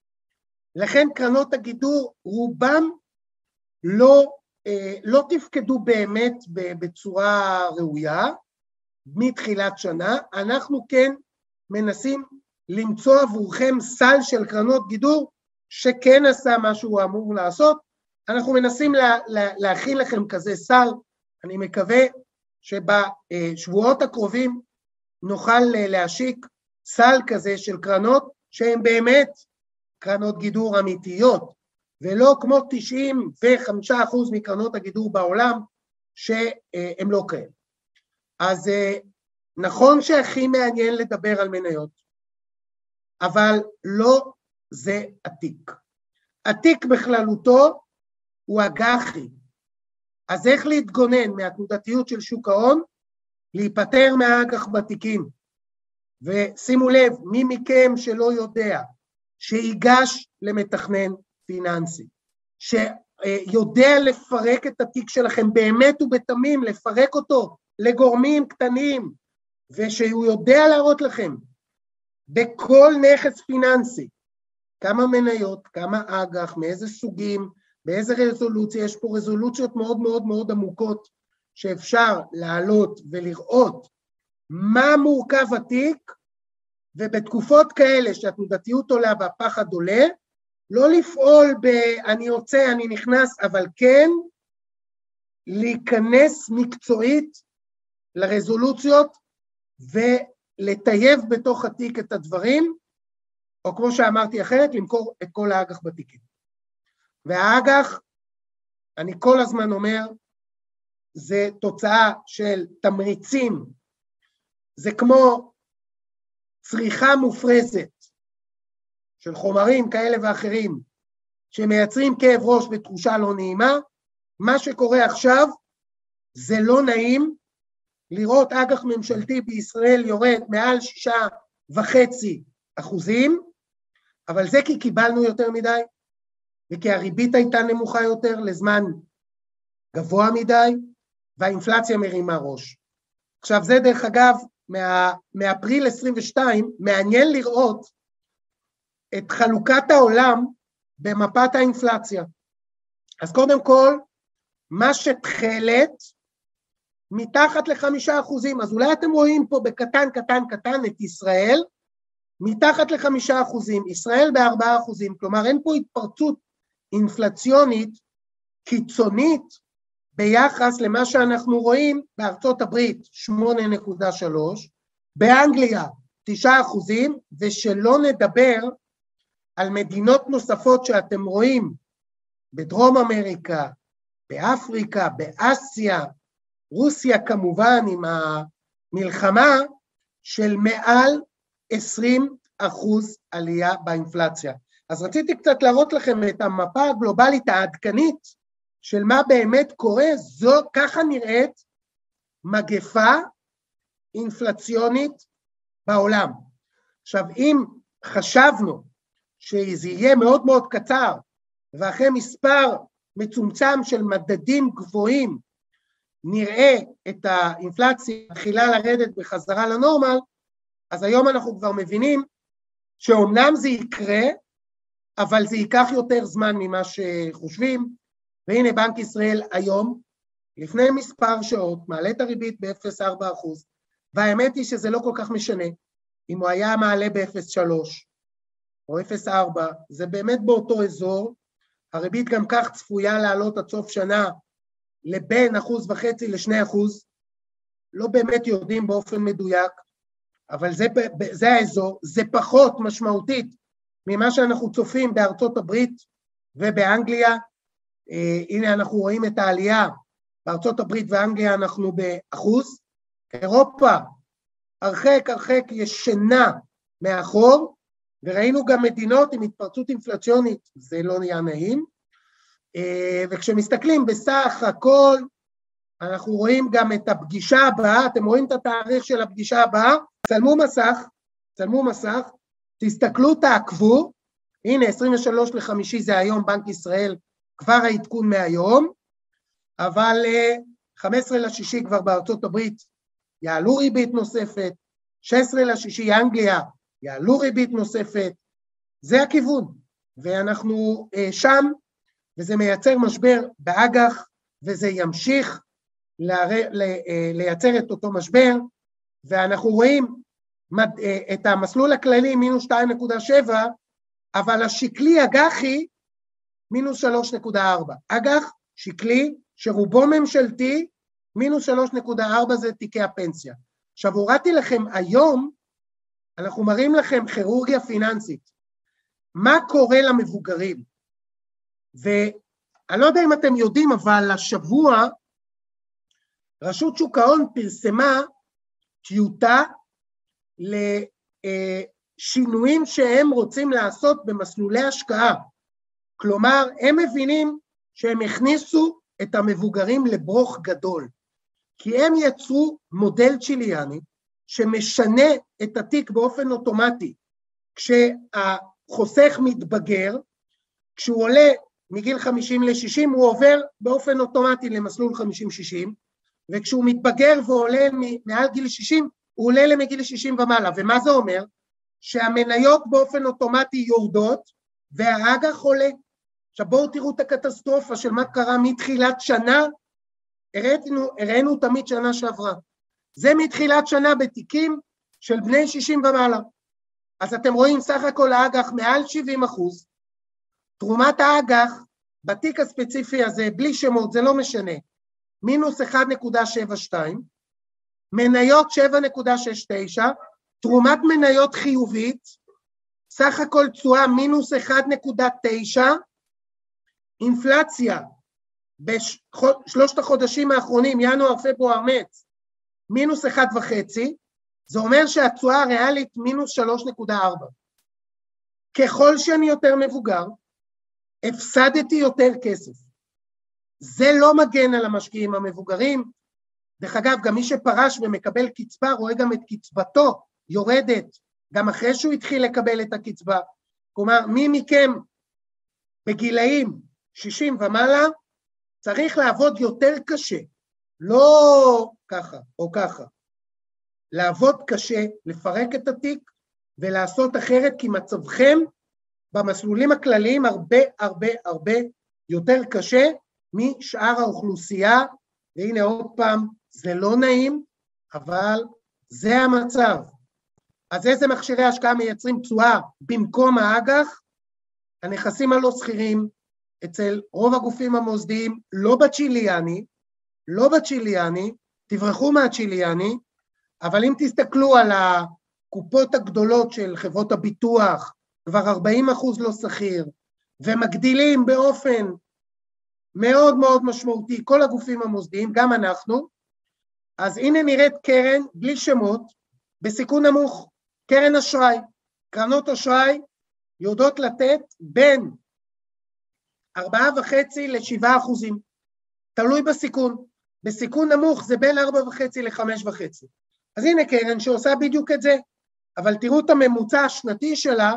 לכן קרנות הגידור רובם לא, אה, לא תפקדו באמת בצורה ראויה מתחילת שנה, אנחנו כן מנסים למצוא עבורכם סל של קרנות גידור שכן עשה מה שהוא אמור לעשות, אנחנו מנסים לה, לה, להכין לכם כזה סל, אני מקווה שבשבועות הקרובים נוכל להשיק סל כזה של קרנות שהן באמת קרנות גידור אמיתיות, ולא כמו 95% מקרנות הגידור בעולם שהן לא כאלה. אז נכון שהכי מעניין לדבר על מניות, אבל לא זה התיק. התיק בכללותו הוא אג"חי. אז איך להתגונן מהתנודתיות של שוק ההון? להיפטר מהאג"ח בתיקים. ושימו לב, מי מכם שלא יודע, שיגש למתכנן פיננסי, שיודע לפרק את התיק שלכם באמת ובתמים, לפרק אותו לגורמים קטנים, ושהוא יודע להראות לכם בכל נכס פיננסי כמה מניות, כמה אג"ח, מאיזה סוגים, באיזה רזולוציה, יש פה רזולוציות מאוד מאוד מאוד עמוקות שאפשר לעלות ולראות מה מורכב התיק, ובתקופות כאלה שהתנודתיות עולה והפחד עולה, לא לפעול ב... אני יוצא, אני נכנס, אבל כן להיכנס מקצועית לרזולוציות ולטייב בתוך התיק את הדברים, או כמו שאמרתי אחרת, למכור את כל האג"ח בתיקים. והאג"ח, אני כל הזמן אומר, זה תוצאה של תמריצים, זה כמו צריכה מופרזת של חומרים כאלה ואחרים שמייצרים כאב ראש ותחושה לא נעימה, מה שקורה עכשיו זה לא נעים לראות אג"ח ממשלתי בישראל יורד מעל שישה וחצי אחוזים, אבל זה כי קיבלנו יותר מדי, וכי הריבית הייתה נמוכה יותר לזמן גבוה מדי, והאינפלציה מרימה ראש. עכשיו זה דרך אגב, מאפריל 22, מעניין לראות את חלוקת העולם במפת האינפלציה. אז קודם כל, מה שתכלת מתחת לחמישה אחוזים, אז אולי אתם רואים פה בקטן קטן קטן את ישראל, מתחת לחמישה אחוזים, ישראל בארבעה אחוזים, כלומר אין פה התפרצות אינפלציונית קיצונית ביחס למה שאנחנו רואים בארצות הברית 8.3, באנגליה 9 אחוזים, ושלא נדבר על מדינות נוספות שאתם רואים בדרום אמריקה, באפריקה, באסיה, רוסיה כמובן עם המלחמה של מעל 20 אחוז עלייה באינפלציה. אז רציתי קצת להראות לכם את המפה הגלובלית העדכנית של מה באמת קורה, זו ככה נראית מגפה אינפלציונית בעולם. עכשיו, אם חשבנו שזה יהיה מאוד מאוד קצר, ואחרי מספר מצומצם של מדדים גבוהים נראה את האינפלציה מתחילה לרדת בחזרה לנורמל, אז היום אנחנו כבר מבינים שאומנם זה יקרה, אבל זה ייקח יותר זמן ממה שחושבים, והנה בנק ישראל היום, לפני מספר שעות, מעלה את הריבית ב-0.4 והאמת היא שזה לא כל כך משנה אם הוא היה מעלה ב-0.3 או 0.4, זה באמת באותו אזור, הריבית גם כך צפויה לעלות עד סוף שנה לבין אחוז וחצי לשני אחוז, לא באמת יודעים באופן מדויק, אבל זה, זה האזור, זה פחות משמעותית ממה שאנחנו צופים בארצות הברית ובאנגליה. אה, הנה אנחנו רואים את העלייה, בארצות הברית ואנגליה אנחנו באחוז, אירופה הרחק הרחק ישנה מאחור, וראינו גם מדינות עם התפרצות אינפלציונית, זה לא נהיה נעים, אה, וכשמסתכלים בסך הכל, אנחנו רואים גם את הפגישה הבאה, אתם רואים את התאריך של הפגישה הבאה, צלמו מסך, צלמו מסך, תסתכלו, תעקבו, הנה 23 לחמישי זה היום בנק ישראל, כבר העדכון מהיום, אבל 15 אה, לשישי כבר בארצות הברית יעלו ריבית נוספת, 16 לשישי אנגליה יעלו ריבית נוספת, זה הכיוון, ואנחנו אה, שם, וזה מייצר משבר באג"ח, וזה ימשיך אה, לייצר את אותו משבר, ואנחנו רואים את המסלול הכללי מינוס 2.7, אבל השקלי אג"חי מינוס 3.4. אג"ח שקלי שרובו ממשלתי, מינוס 3.4 זה תיקי הפנסיה. עכשיו הורדתי לכם היום, אנחנו מראים לכם כירורגיה פיננסית. מה קורה למבוגרים? ואני לא יודע אם אתם יודעים, אבל השבוע רשות שוק ההון פרסמה טיוטה לשינויים שהם רוצים לעשות במסלולי השקעה. כלומר, הם מבינים שהם הכניסו את המבוגרים לברוך גדול, כי הם יצרו מודל צ'יליאני שמשנה את התיק באופן אוטומטי. כשהחוסך מתבגר, כשהוא עולה מגיל 50 ל-60 הוא עובר באופן אוטומטי למסלול 50-60, וכשהוא מתבגר ועולה מעל גיל 60, הוא עולה למגיל 60 ומעלה. ומה זה אומר? שהמניות באופן אוטומטי יורדות והאג"ח עולה. עכשיו בואו תראו את הקטסטרופה של מה קרה מתחילת שנה, הראינו, הראינו תמיד שנה שעברה. זה מתחילת שנה בתיקים של בני 60 ומעלה. אז אתם רואים סך הכל האג"ח מעל 70 אחוז, תרומת האג"ח בתיק הספציפי הזה, בלי שמות, זה לא משנה, מינוס 1.72, מניות 7.69, תרומת מניות חיובית, סך הכל תשואה מינוס 1.9, אינפלציה בשלושת החודשים האחרונים, ינואר, פברואר, מרץ, מינוס 1.5, זה אומר שהתשואה הריאלית מינוס 3.4. ככל שאני יותר מבוגר, הפסדתי יותר כסף. זה לא מגן על המשקיעים המבוגרים. דרך אגב, גם מי שפרש ומקבל קצבה רואה גם את קצבתו יורדת, גם אחרי שהוא התחיל לקבל את הקצבה. כלומר, מי מכם בגילאים 60 ומעלה צריך לעבוד יותר קשה, לא ככה או ככה. לעבוד קשה, לפרק את התיק ולעשות אחרת, כי מצבכם במסלולים הכלליים הרבה הרבה הרבה יותר קשה משאר האוכלוסייה, והנה עוד פעם, זה לא נעים, אבל זה המצב. אז איזה מכשירי השקעה מייצרים תשואה במקום האג"ח? הנכסים הלא שכירים אצל רוב הגופים המוסדיים, לא בצ'יליאני, לא בצ'יליאני, תברחו מהצ'יליאני, אבל אם תסתכלו על הקופות הגדולות של חברות הביטוח, כבר 40 אחוז לא שכיר, ומגדילים באופן מאוד מאוד משמעותי כל הגופים המוסדיים, גם אנחנו, אז הנה נראית קרן בלי שמות, בסיכון נמוך, קרן אשראי. קרנות אשראי יודעות לתת בין ארבעה וחצי לשבעה אחוזים, תלוי בסיכון. בסיכון נמוך זה בין ארבע וחצי לחמש וחצי. אז הנה קרן שעושה בדיוק את זה, אבל תראו את הממוצע השנתי שלה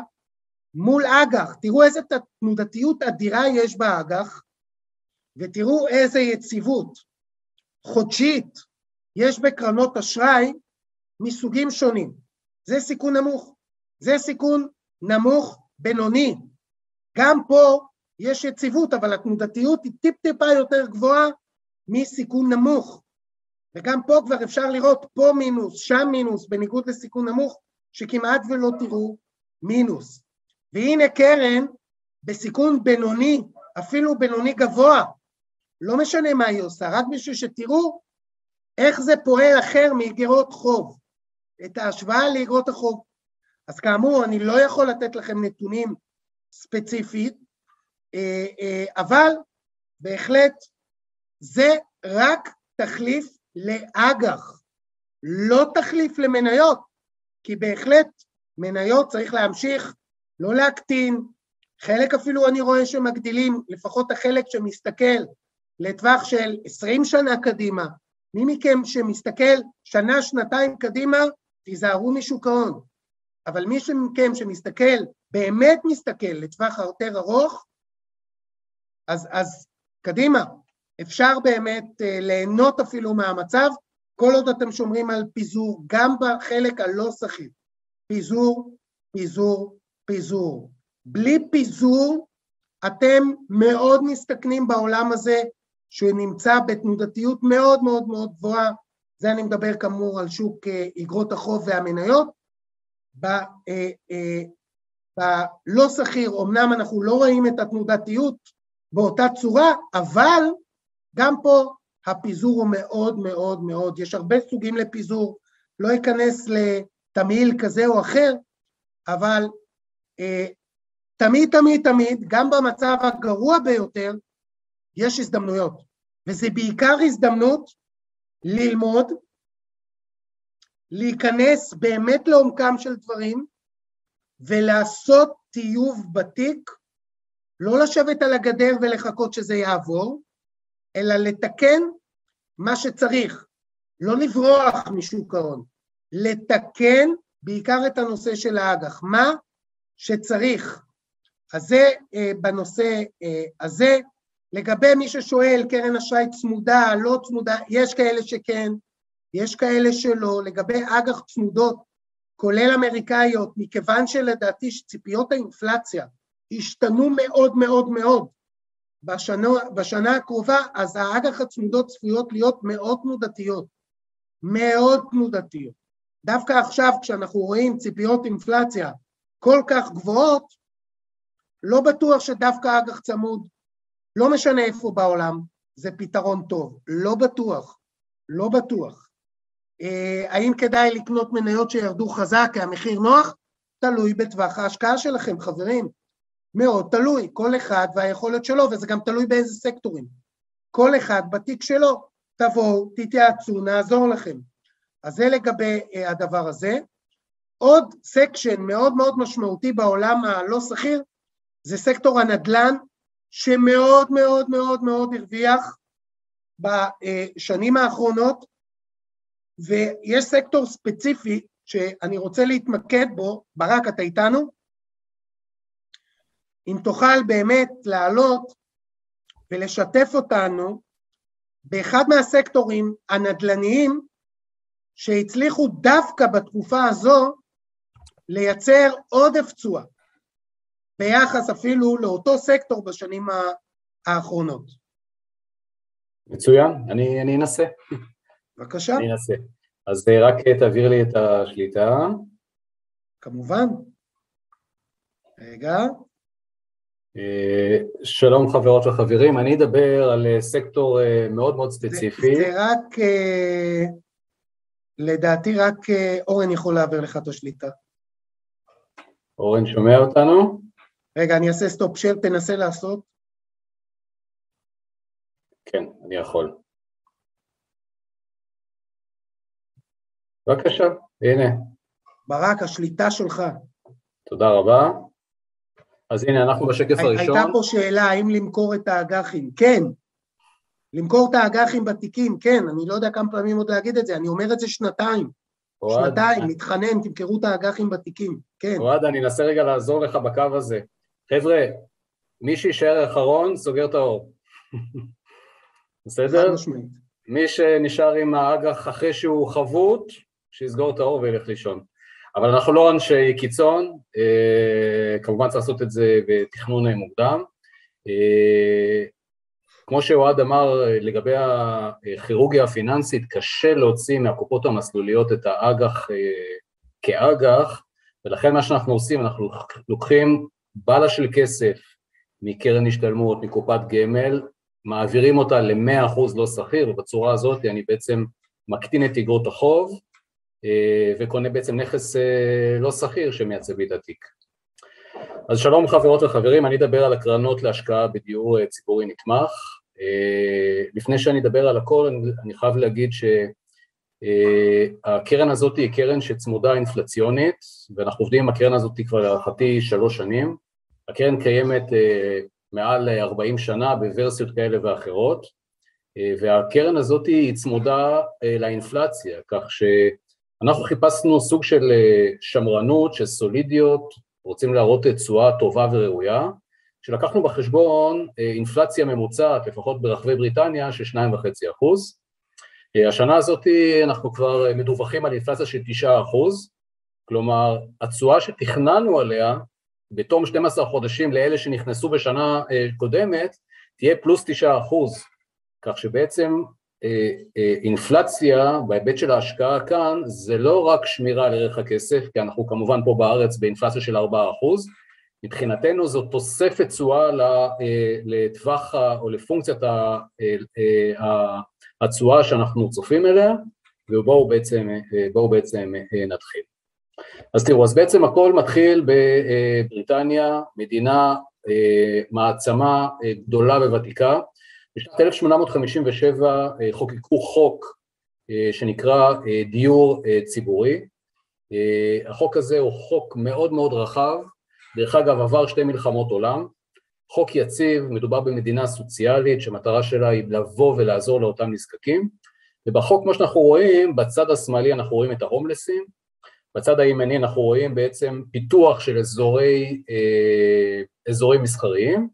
מול אג"ח, תראו איזה תנודתיות אדירה יש באג"ח, ותראו איזה יציבות חודשית יש בקרנות אשראי מסוגים שונים. זה סיכון נמוך, זה סיכון נמוך בינוני. גם פה יש יציבות, אבל התנודתיות היא טיפ-טיפה יותר גבוהה מסיכון נמוך. וגם פה כבר אפשר לראות פה מינוס, שם מינוס, בניגוד לסיכון נמוך, שכמעט ולא תראו מינוס. והנה קרן בסיכון בינוני, אפילו בינוני גבוה, לא משנה מה היא עושה, רק בשביל שתראו איך זה פועל אחר מאגרות חוב, את ההשוואה לאגרות החוב. אז כאמור, אני לא יכול לתת לכם נתונים ספציפית, אבל בהחלט זה רק תחליף לאג"ח, לא תחליף למניות, כי בהחלט מניות צריך להמשיך לא להקטין, חלק אפילו אני רואה שמגדילים, לפחות החלק שמסתכל לטווח של עשרים שנה קדימה. מי מכם שמסתכל שנה, שנתיים קדימה, תיזהרו משוק ההון. אבל מי מכם שמסתכל, באמת מסתכל לטווח יותר ארוך, אז, אז קדימה, אפשר באמת uh, ליהנות אפילו מהמצב, כל עוד אתם שומרים על פיזור, גם בחלק הלא שכיר. פיזור, פיזור, פיזור. בלי פיזור אתם מאוד מסתכנים בעולם הזה שנמצא בתנודתיות מאוד מאוד מאוד גבוהה, זה אני מדבר כאמור על שוק אה, אגרות החוב והמניות. בלא אה, שכיר אמנם אנחנו לא רואים את התנודתיות באותה צורה, אבל גם פה הפיזור הוא מאוד מאוד מאוד, יש הרבה סוגים לפיזור, לא אכנס לתמהיל כזה או אחר, אבל אה, תמיד תמיד תמיד, גם במצב הגרוע ביותר, יש הזדמנויות, וזה בעיקר הזדמנות ללמוד, להיכנס באמת לעומקם של דברים ולעשות טיוב בתיק, לא לשבת על הגדר ולחכות שזה יעבור, אלא לתקן מה שצריך, לא לברוח משוק ההון, לתקן בעיקר את הנושא של האג"ח, מה שצריך. אז זה אה, בנושא אה, הזה. לגבי מי ששואל, קרן אשראי צמודה, לא צמודה, יש כאלה שכן, יש כאלה שלא. לגבי אג"ח צמודות, כולל אמריקאיות, מכיוון שלדעתי שציפיות האינפלציה השתנו מאוד מאוד מאוד בשנה, בשנה הקרובה, אז האג"ח הצמודות צפויות להיות מאוד תנודתיות, מאוד תנודתיות. דווקא עכשיו, כשאנחנו רואים ציפיות אינפלציה כל כך גבוהות, לא בטוח שדווקא אג"ח צמוד, לא משנה איפה בעולם, זה פתרון טוב. לא בטוח, לא בטוח. אה, האם כדאי לקנות מניות שירדו חזק כי המחיר נוח? תלוי בטווח ההשקעה שלכם, חברים. מאוד תלוי, כל אחד והיכולת שלו, וזה גם תלוי באיזה סקטורים. כל אחד בתיק שלו, תבואו, תתייעצו, נעזור לכם. אז זה לגבי uh, הדבר הזה. עוד section מאוד מאוד משמעותי בעולם הלא סחיר, זה סקטור הנדל"ן, שמאוד מאוד מאוד מאוד הרוויח בשנים האחרונות, ויש סקטור ספציפי שאני רוצה להתמקד בו, ברק, אתה איתנו? אם תוכל באמת לעלות ולשתף אותנו באחד מהסקטורים הנדל"ניים שהצליחו דווקא בתקופה הזו לייצר עודף תשואה, ביחס אפילו לאותו סקטור בשנים האחרונות. מצוין, אני, אני אנסה. בבקשה. אני אנסה. אז רק תעביר לי את השליטה. כמובן. רגע. אה, שלום חברות וחברים, אני אדבר על אה, סקטור אה, מאוד מאוד ספציפי. זה, זה רק, לדעתי רק אורן יכול להעביר לך את השליטה. אורן שומע אותנו? רגע, אני אעשה stop share, תנסה לעשות. כן, אני יכול. בבקשה, הנה. ברק, השליטה שלך. תודה רבה. אז הנה, אנחנו בשקף הראשון. הייתה פה שאלה האם למכור את האג"חים. כן, למכור את האג"חים בתיקים, כן, אני לא יודע כמה פעמים עוד להגיד את זה, אני אומר את זה שנתיים. אוהד, שנתיים, מתחנן, תמכרו את האג"חים בתיקים, כן. אוהד, אני אנסה רגע לעזור לך בקו הזה. חבר'ה, מי שיישאר אחרון, סוגר את האור. *laughs* בסדר? מי שנשאר עם האג"ח אחרי שהוא חבוט, שיסגור את האור וילך לישון. אבל אנחנו לא אנשי קיצון, אה, כמובן צריך לעשות את זה בתכנון מוקדם. אה, כמו שאוהד אמר לגבי הכירורגיה הפיננסית, קשה להוציא מהקופות המסלוליות את האג"ח אה, כאג"ח, ולכן מה שאנחנו עושים, אנחנו לוקחים בלה של כסף מקרן השתלמות, מקופת גמל, מעבירים אותה ל-100% לא שכיר, ובצורה הזאת אני בעצם מקטין את תגרות החוב, וקונה בעצם נכס אה, לא שכיר שמייצב לי את התיק. אז שלום חברות וחברים, אני אדבר על הקרנות להשקעה בדיור אה, ציבורי נתמך. לפני שאני אדבר על הכל, אני חייב להגיד שהקרן הזאת היא קרן שצמודה אינפלציונית, ואנחנו עובדים עם הקרן הזאת כבר להערכתי שלוש שנים. הקרן קיימת מעל 40 שנה בוורסיות כאלה ואחרות, והקרן הזאת היא צמודה לאינפלציה, כך ש... אנחנו חיפשנו סוג של אה, שמרנות, של סולידיות, רוצים להראות תשואה טובה וראויה, שלקחנו בחשבון אה, אינפלציה ממוצעת, לפחות ברחבי בריטניה, של 2.5 אחוז. אה, השנה הזאת אנחנו כבר מדווחים על אינפלציה של 9 אחוז, כלומר, התשואה שתכננו עליה בתום 12 חודשים לאלה שנכנסו בשנה קודמת, תהיה פלוס 9 אחוז, כך שבעצם אינפלציה בהיבט של ההשקעה כאן זה לא רק שמירה על ערך הכסף, כי אנחנו כמובן פה בארץ באינפלציה של 4%, מבחינתנו זו תוספת תשואה אה, לטווח או לפונקציית התשואה שאנחנו צופים אליה, ובואו בעצם, בעצם נתחיל. אז תראו, אז בעצם הכל מתחיל בבריטניה, מדינה, מעצמה גדולה וותיקה, בשנת 1857 אה, חוקקו חוק אה, שנקרא אה, דיור ציבורי. החוק הזה הוא חוק מאוד מאוד רחב, דרך אגב עבר שתי מלחמות עולם, חוק יציב, מדובר במדינה סוציאלית שמטרה שלה היא לבוא ולעזור לאותם נזקקים, ובחוק כמו שאנחנו רואים, בצד השמאלי אנחנו רואים את ההומלסים, בצד הימני אנחנו רואים בעצם פיתוח של אזורי, אזורים מסחריים,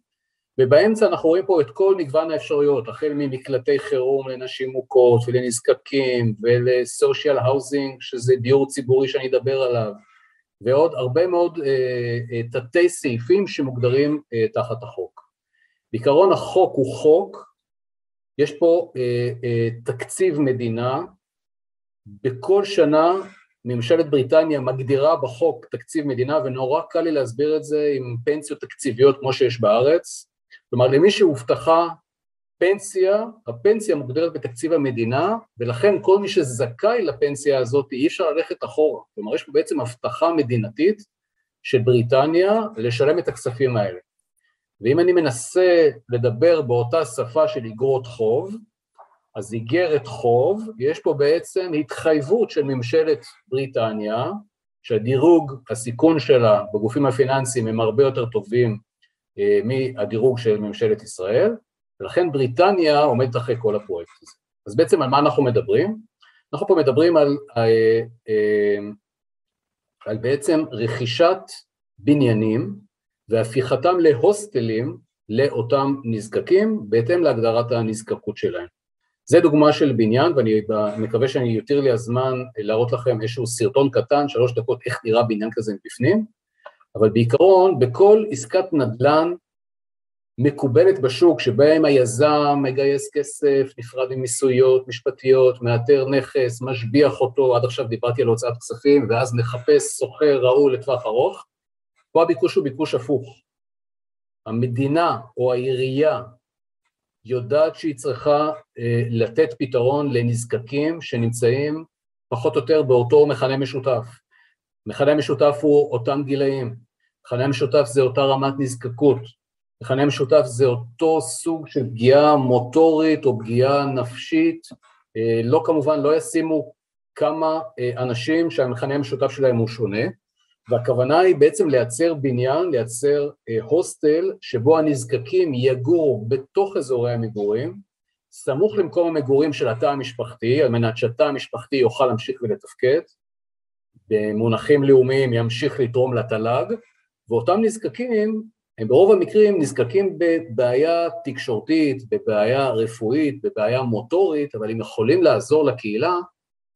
ובאמצע אנחנו רואים פה את כל מגוון האפשרויות, החל ממקלטי חירום לנשים מוכות ולנזקקים ולסושיאל האוזינג, שזה דיור ציבורי שאני אדבר עליו, ועוד הרבה מאוד אה, אה, תתי סעיפים שמוגדרים אה, תחת החוק. בעיקרון החוק הוא חוק, יש פה אה, אה, תקציב מדינה, בכל שנה ממשלת בריטניה מגדירה בחוק תקציב מדינה, ונורא קל לי להסביר את זה עם פנסיות תקציביות כמו שיש בארץ, כלומר למי שהובטחה פנסיה, הפנסיה מוגדרת בתקציב המדינה, ולכן כל מי שזכאי לפנסיה הזאת אי אפשר ללכת אחורה, כלומר יש פה בעצם הבטחה מדינתית של בריטניה לשלם את הכספים האלה. ואם אני מנסה לדבר באותה שפה של אגרות חוב, אז איגרת חוב, יש פה בעצם התחייבות של ממשלת בריטניה, שהדירוג, הסיכון שלה בגופים הפיננסיים הם הרבה יותר טובים מהדירוג של ממשלת ישראל, ולכן בריטניה עומדת אחרי כל הפרויקט הזה. אז בעצם על מה אנחנו מדברים? אנחנו פה מדברים על, על, אה, אה, על בעצם רכישת בניינים והפיכתם להוסטלים לאותם נזקקים בהתאם להגדרת הנזקקות שלהם. זה דוגמה של בניין, ואני מקווה שאני יותר לי הזמן להראות לכם איזשהו סרטון קטן, שלוש דקות, איך נראה בניין כזה מבפנים, אבל בעיקרון, בכל עסקת נדל"ן מקובלת בשוק, שבהם היזם מגייס כסף, נפרד ממיסויות משפטיות, מאתר נכס, משביח אותו, עד עכשיו דיברתי על הוצאת כספים, ואז מחפש סוחר ראוי לטווח ארוך, פה הביקוש הוא ביקוש הפוך. המדינה או העירייה יודעת שהיא צריכה אה, לתת פתרון לנזקקים שנמצאים פחות או יותר באותו מכנה משותף. מכנה משותף הוא אותם גילאים, מכנה משותף זה אותה רמת נזקקות, מכנה משותף זה אותו סוג של פגיעה מוטורית או פגיעה נפשית, אה, לא כמובן, לא ישימו כמה אה, אנשים שהמכנה המשותף שלהם הוא שונה, והכוונה היא בעצם לייצר בניין, לייצר אה, הוסטל שבו הנזקקים יגורו בתוך אזורי המגורים, סמוך למקום המגורים של התא המשפחתי, על מנת שהתא המשפחתי יוכל להמשיך ולתפקד, במונחים לאומיים ימשיך לתרום לתל"ג, ואותם נזקקים הם ברוב המקרים נזקקים בבעיה תקשורתית, בבעיה רפואית, בבעיה מוטורית, אבל הם יכולים לעזור לקהילה,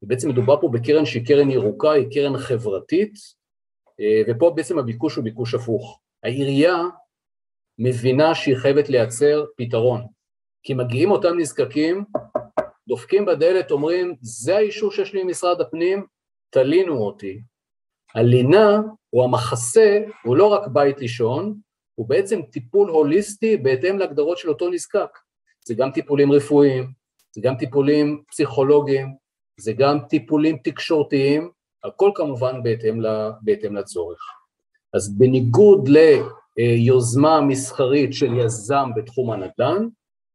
ובעצם מדובר פה בקרן שהיא קרן ירוקה, היא קרן חברתית, אה, ופה בעצם הביקוש הוא ביקוש הפוך. העירייה מבינה שהיא חייבת לייצר פתרון, כי מגיעים אותם נזקקים, דופקים בדלת, אומרים, זה האישור שיש לי ממשרד הפנים, תלינו אותי. הלינה, או המחסה, הוא לא רק בית לישון, הוא בעצם טיפול הוליסטי בהתאם להגדרות של אותו נזקק. זה גם טיפולים רפואיים, זה גם טיפולים פסיכולוגיים, זה גם טיפולים תקשורתיים, הכל כמובן בהתאם, בהתאם לצורך. אז בניגוד ליוזמה מסחרית של יזם בתחום הנדל"ן,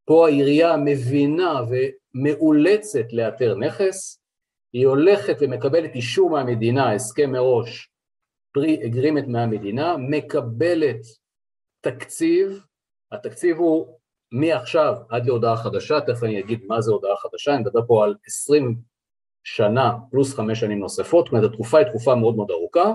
פה העירייה מבינה ומאולצת לאתר נכס, היא הולכת ומקבלת אישור מהמדינה, הסכם מראש, פרי אגרימנט מהמדינה, מקבלת תקציב, התקציב הוא מעכשיו עד להודעה חדשה, תכף אני אגיד מה זה הודעה חדשה, אני מדבר פה על 20 שנה פלוס חמש שנים נוספות, זאת אומרת התקופה היא תקופה מאוד מאוד ארוכה,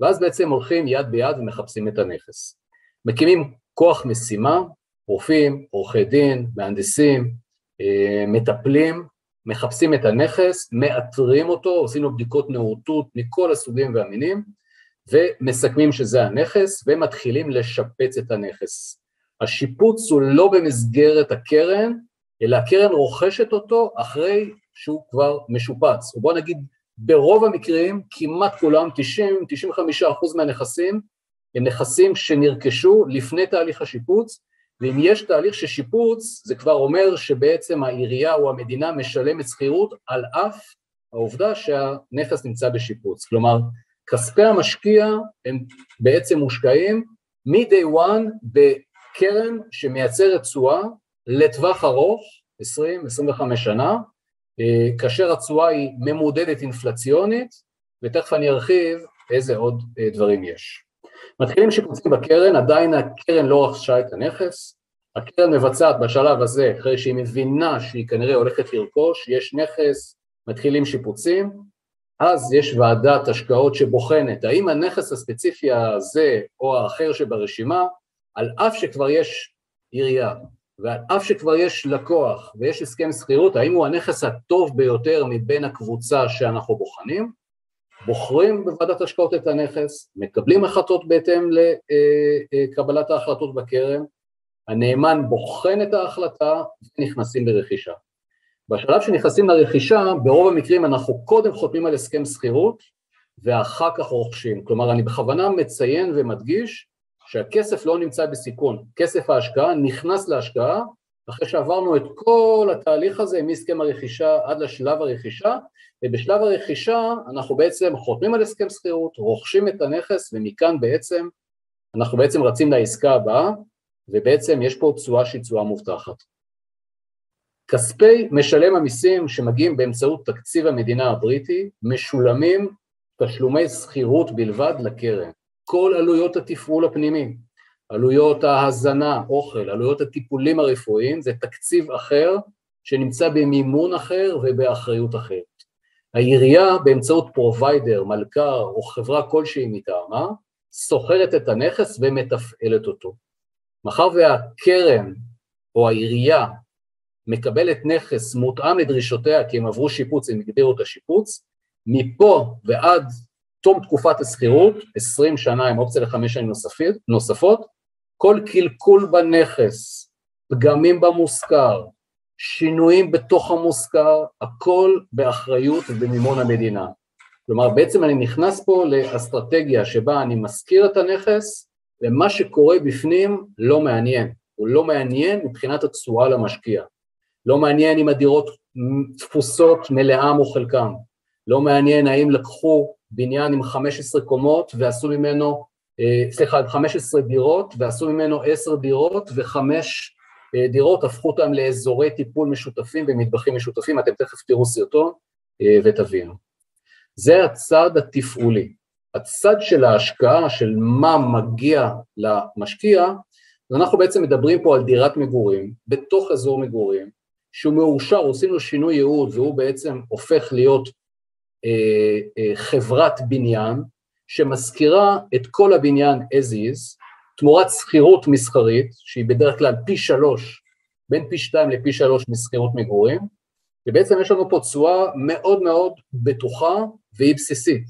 ואז בעצם הולכים יד ביד ומחפשים את הנכס. מקימים כוח משימה, רופאים, עורכי דין, מהנדסים, אה, מטפלים, מחפשים את הנכס, מאתרים אותו, עושים לו בדיקות נאותות מכל הסוגים והמינים, ומסכמים שזה הנכס, ומתחילים לשפץ את הנכס. השיפוץ הוא לא במסגרת הקרן, אלא הקרן רוכשת אותו אחרי שהוא כבר משופץ. ובוא נגיד, ברוב המקרים, כמעט כולם, 90-95% מהנכסים, הם נכסים שנרכשו לפני תהליך השיפוץ, ואם יש תהליך של שיפוץ, זה כבר אומר שבעצם העירייה או המדינה משלמת שכירות על אף העובדה שהנכס נמצא בשיפוץ. כלומר, כספי המשקיע הם בעצם מושקעים מ-day one בקרן שמייצרת תשואה לטווח ארוך, 20-25 שנה, אה, כאשר התשואה היא ממודדת אינפלציונית, ותכף אני ארחיב איזה עוד אה, דברים יש. מתחילים שיפוצים בקרן, עדיין הקרן לא רכשה את הנכס, הקרן מבצעת בשלב הזה, אחרי שהיא מבינה שהיא כנראה הולכת לרכוש, יש נכס, מתחילים שיפוצים, אז יש ועדת השקעות שבוחנת האם הנכס הספציפי הזה או האחר שברשימה על אף שכבר יש עירייה, ועל אף שכבר יש לקוח ויש הסכם שכירות, האם הוא הנכס הטוב ביותר מבין הקבוצה שאנחנו בוחנים, בוחרים בוועדת השקעות את הנכס, מקבלים החלטות בהתאם לקבלת ההחלטות בקרן, הנאמן בוחן את ההחלטה ונכנסים לרכישה. בשלב שנכנסים לרכישה, ברוב המקרים אנחנו קודם חותמים על הסכם שכירות ואחר כך רוכשים. כלומר, אני בכוונה מציין ומדגיש שהכסף לא נמצא בסיכון. כסף ההשקעה נכנס להשקעה אחרי שעברנו את כל התהליך הזה מהסכם הרכישה עד לשלב הרכישה, ובשלב הרכישה אנחנו בעצם חותמים על הסכם שכירות, רוכשים את הנכס, ומכאן בעצם אנחנו בעצם רצים לעסקה הבאה, ובעצם יש פה תשואה שהיא תשואה מובטחת. כספי משלם המיסים שמגיעים באמצעות תקציב המדינה הבריטי משולמים תשלומי שכירות בלבד לקרן. כל עלויות התפעול הפנימי, עלויות ההזנה, אוכל, עלויות הטיפולים הרפואיים, זה תקציב אחר שנמצא במימון אחר ובאחריות אחרת. העירייה באמצעות provider, מלכ"ר או חברה כלשהי מטעמה, סוחרת את הנכס ומתפעלת אותו. מאחר והקרן או העירייה מקבלת נכס מותאם לדרישותיה כי הם עברו שיפוץ, הם הגדירו את השיפוץ, מפה ועד תום תקופת השכירות, 20 שנה עם אופציה לחמש שנים נוספות, כל קלקול בנכס, פגמים במושכר, שינויים בתוך המושכר, הכל באחריות ובמימון המדינה. כלומר, בעצם אני נכנס פה לאסטרטגיה שבה אני משכיר את הנכס, ומה שקורה בפנים לא מעניין. הוא לא מעניין מבחינת התשואה למשקיע. לא מעניין אם הדירות תפוסות מלאם או חלקם. לא מעניין האם לקחו בניין עם 15 קומות ועשו ממנו, סליחה, 15 דירות ועשו ממנו 10 דירות וחמש אה, דירות הפכו אותם לאזורי טיפול משותפים ומטבחים משותפים, אתם תכף תראו סרטון אה, ותבינו. זה הצד התפעולי. הצד של ההשקעה, של מה מגיע למשקיע, אז אנחנו בעצם מדברים פה על דירת מגורים, בתוך אזור מגורים, שהוא מאושר, עושים לו שינוי ייעוד והוא בעצם הופך להיות אה, אה, חברת בניין שמשכירה את כל הבניין as is, תמורת שכירות מסחרית, שהיא בדרך כלל פי שלוש, בין פי שתיים לפי שלוש משכירות מגורים, ובעצם יש לנו פה תשואה מאוד מאוד בטוחה והיא בסיסית.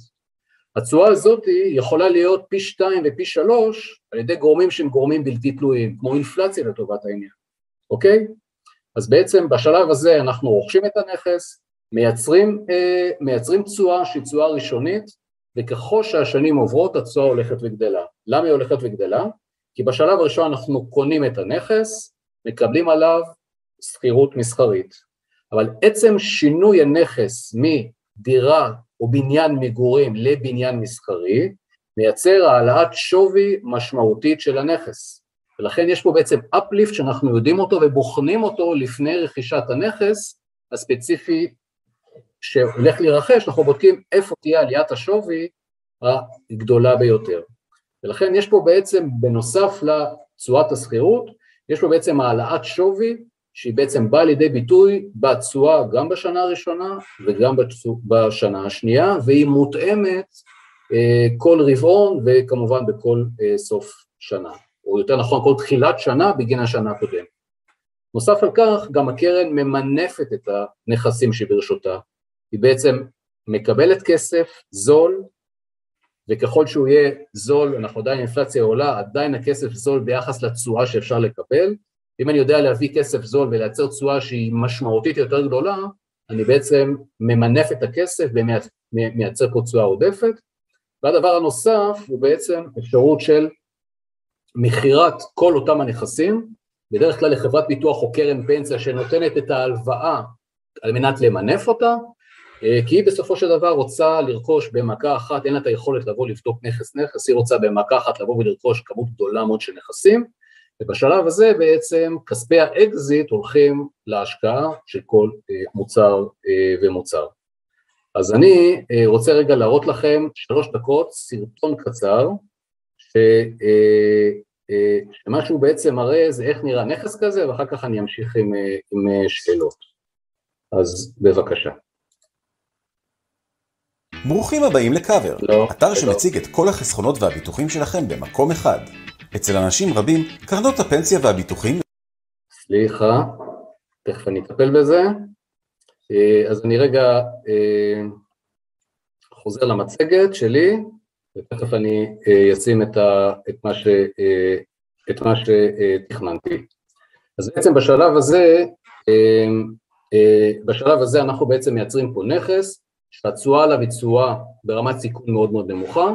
התשואה הזאת יכולה להיות פי שתיים ופי שלוש על ידי גורמים שהם גורמים בלתי תלויים, כמו אינפלציה לטובת העניין, אוקיי? אז בעצם בשלב הזה אנחנו רוכשים את הנכס, מייצרים, אה, מייצרים תשואה שהיא תשואה ראשונית, וככל שהשנים עוברות התשואה הולכת וגדלה. למה היא הולכת וגדלה? כי בשלב הראשון אנחנו קונים את הנכס, מקבלים עליו שכירות מסחרית. אבל עצם שינוי הנכס מדירה או בניין מגורים לבניין מסחרי, מייצר העלאת שווי משמעותית של הנכס. ולכן יש פה בעצם uplift שאנחנו יודעים אותו ובוחנים אותו לפני רכישת הנכס הספציפי שהולך להירכש, אנחנו בודקים איפה תהיה עליית השווי הגדולה ביותר. ולכן יש פה בעצם, בנוסף לתשואת השכירות, יש פה בעצם העלאת שווי שהיא בעצם באה לידי ביטוי בתשואה גם בשנה הראשונה וגם בשנה השנייה, והיא מותאמת אה, כל רבעון וכמובן בכל אה, סוף שנה, או יותר נכון כל תחילת שנה בגין השנה הקודמת. נוסף על כך, גם הקרן ממנפת את הנכסים שברשותה, היא בעצם מקבלת כסף זול, וככל שהוא יהיה זול, אנחנו עדיין אינפלציה עולה, עדיין הכסף זול ביחס לתשואה שאפשר לקבל. אם אני יודע להביא כסף זול ולייצר תשואה שהיא משמעותית יותר גדולה, אני בעצם ממנף את הכסף ומייצר פה תשואה עודפת. והדבר הנוסף הוא בעצם אפשרות של מכירת כל אותם הנכסים, בדרך כלל לחברת ביטוח או קרן פנסיה שנותנת את ההלוואה על מנת למנף אותה, כי היא בסופו של דבר רוצה לרכוש במכה אחת, אין לה את היכולת לבוא לבדוק נכס נכס, היא רוצה במכה אחת לבוא ולרכוש כמות גדולה מאוד של נכסים, ובשלב הזה בעצם כספי האקזיט הולכים להשקעה של כל אה, מוצר אה, ומוצר. אז אני רוצה רגע להראות לכם שלוש דקות, סרטון קצר, ש, שמה שהוא בעצם מראה זה איך נראה נכס כזה, ואחר כך אני אמשיך עם, עם שאלות. אז בבקשה. ברוכים הבאים לקאבר, לא, אתר לא. שמציג את כל החסכונות והביטוחים שלכם במקום אחד. אצל אנשים רבים, קרנות הפנסיה והביטוחים... סליחה, תכף אני אטפל בזה. אה, אז אני רגע אה, חוזר למצגת שלי, ותכף אני אשים את, ה, את, מה, ש, את מה שתכננתי. אז בעצם בשלב הזה, בשלב הזה אנחנו בעצם מייצרים פה נכס שהתשואה עליו היא תשואה ברמת סיכון מאוד מאוד נמוכה,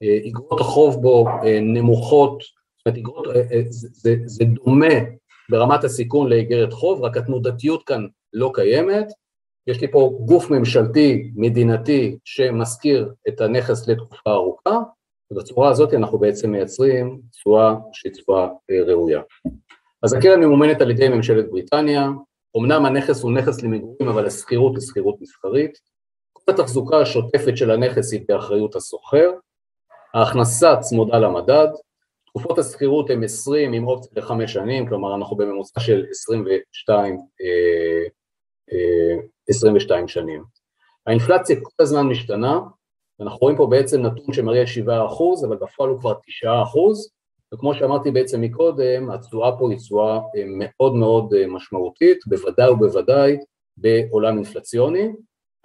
איגרות החוב בו נמוכות, זאת אומרת, איגרות, זה, זה, זה דומה ברמת הסיכון לאיגרת חוב, רק התנודתיות כאן לא קיימת. יש לי פה גוף ממשלתי, מדינתי, שמשכיר את הנכס לתקופה ארוכה, ובצורה הזאת אנחנו בעצם מייצרים תשואה שהיא תשואה ראויה. אז הקרן ממומנת על ידי ממשלת בריטניה, אמנם הנכס הוא נכס למגורים, אבל השכירות היא שכירות מסחרית. התחזוקה השוטפת של הנכס היא באחריות השוכר, ההכנסה צמודה למדד, תקופות השכירות הן 20 עם אופציה לחמש שנים, כלומר אנחנו בממוצע של 22, 22 אה, שנים. האינפלציה כל הזמן משתנה, אנחנו רואים פה בעצם נתון שמראה 7 אחוז, אבל בפועל הוא כבר 9 אחוז, וכמו שאמרתי בעצם מקודם, התשואה פה היא תשואה אה, מאוד מאוד אה, משמעותית, בוודאי ובוודאי בעולם אינפלציוני.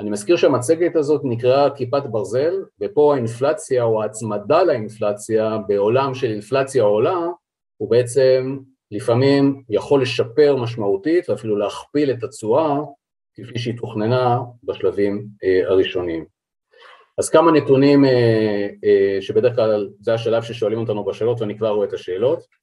אני מזכיר שהמצגת הזאת נקראה כיפת ברזל, ופה האינפלציה או ההצמדה לאינפלציה בעולם של אינפלציה עולה, הוא בעצם לפעמים יכול לשפר משמעותית ואפילו להכפיל את התשואה כפי שהיא תוכננה בשלבים אה, הראשונים. אז כמה נתונים אה, אה, שבדרך כלל זה השלב ששואלים אותנו בשאלות ואני כבר רואה את השאלות.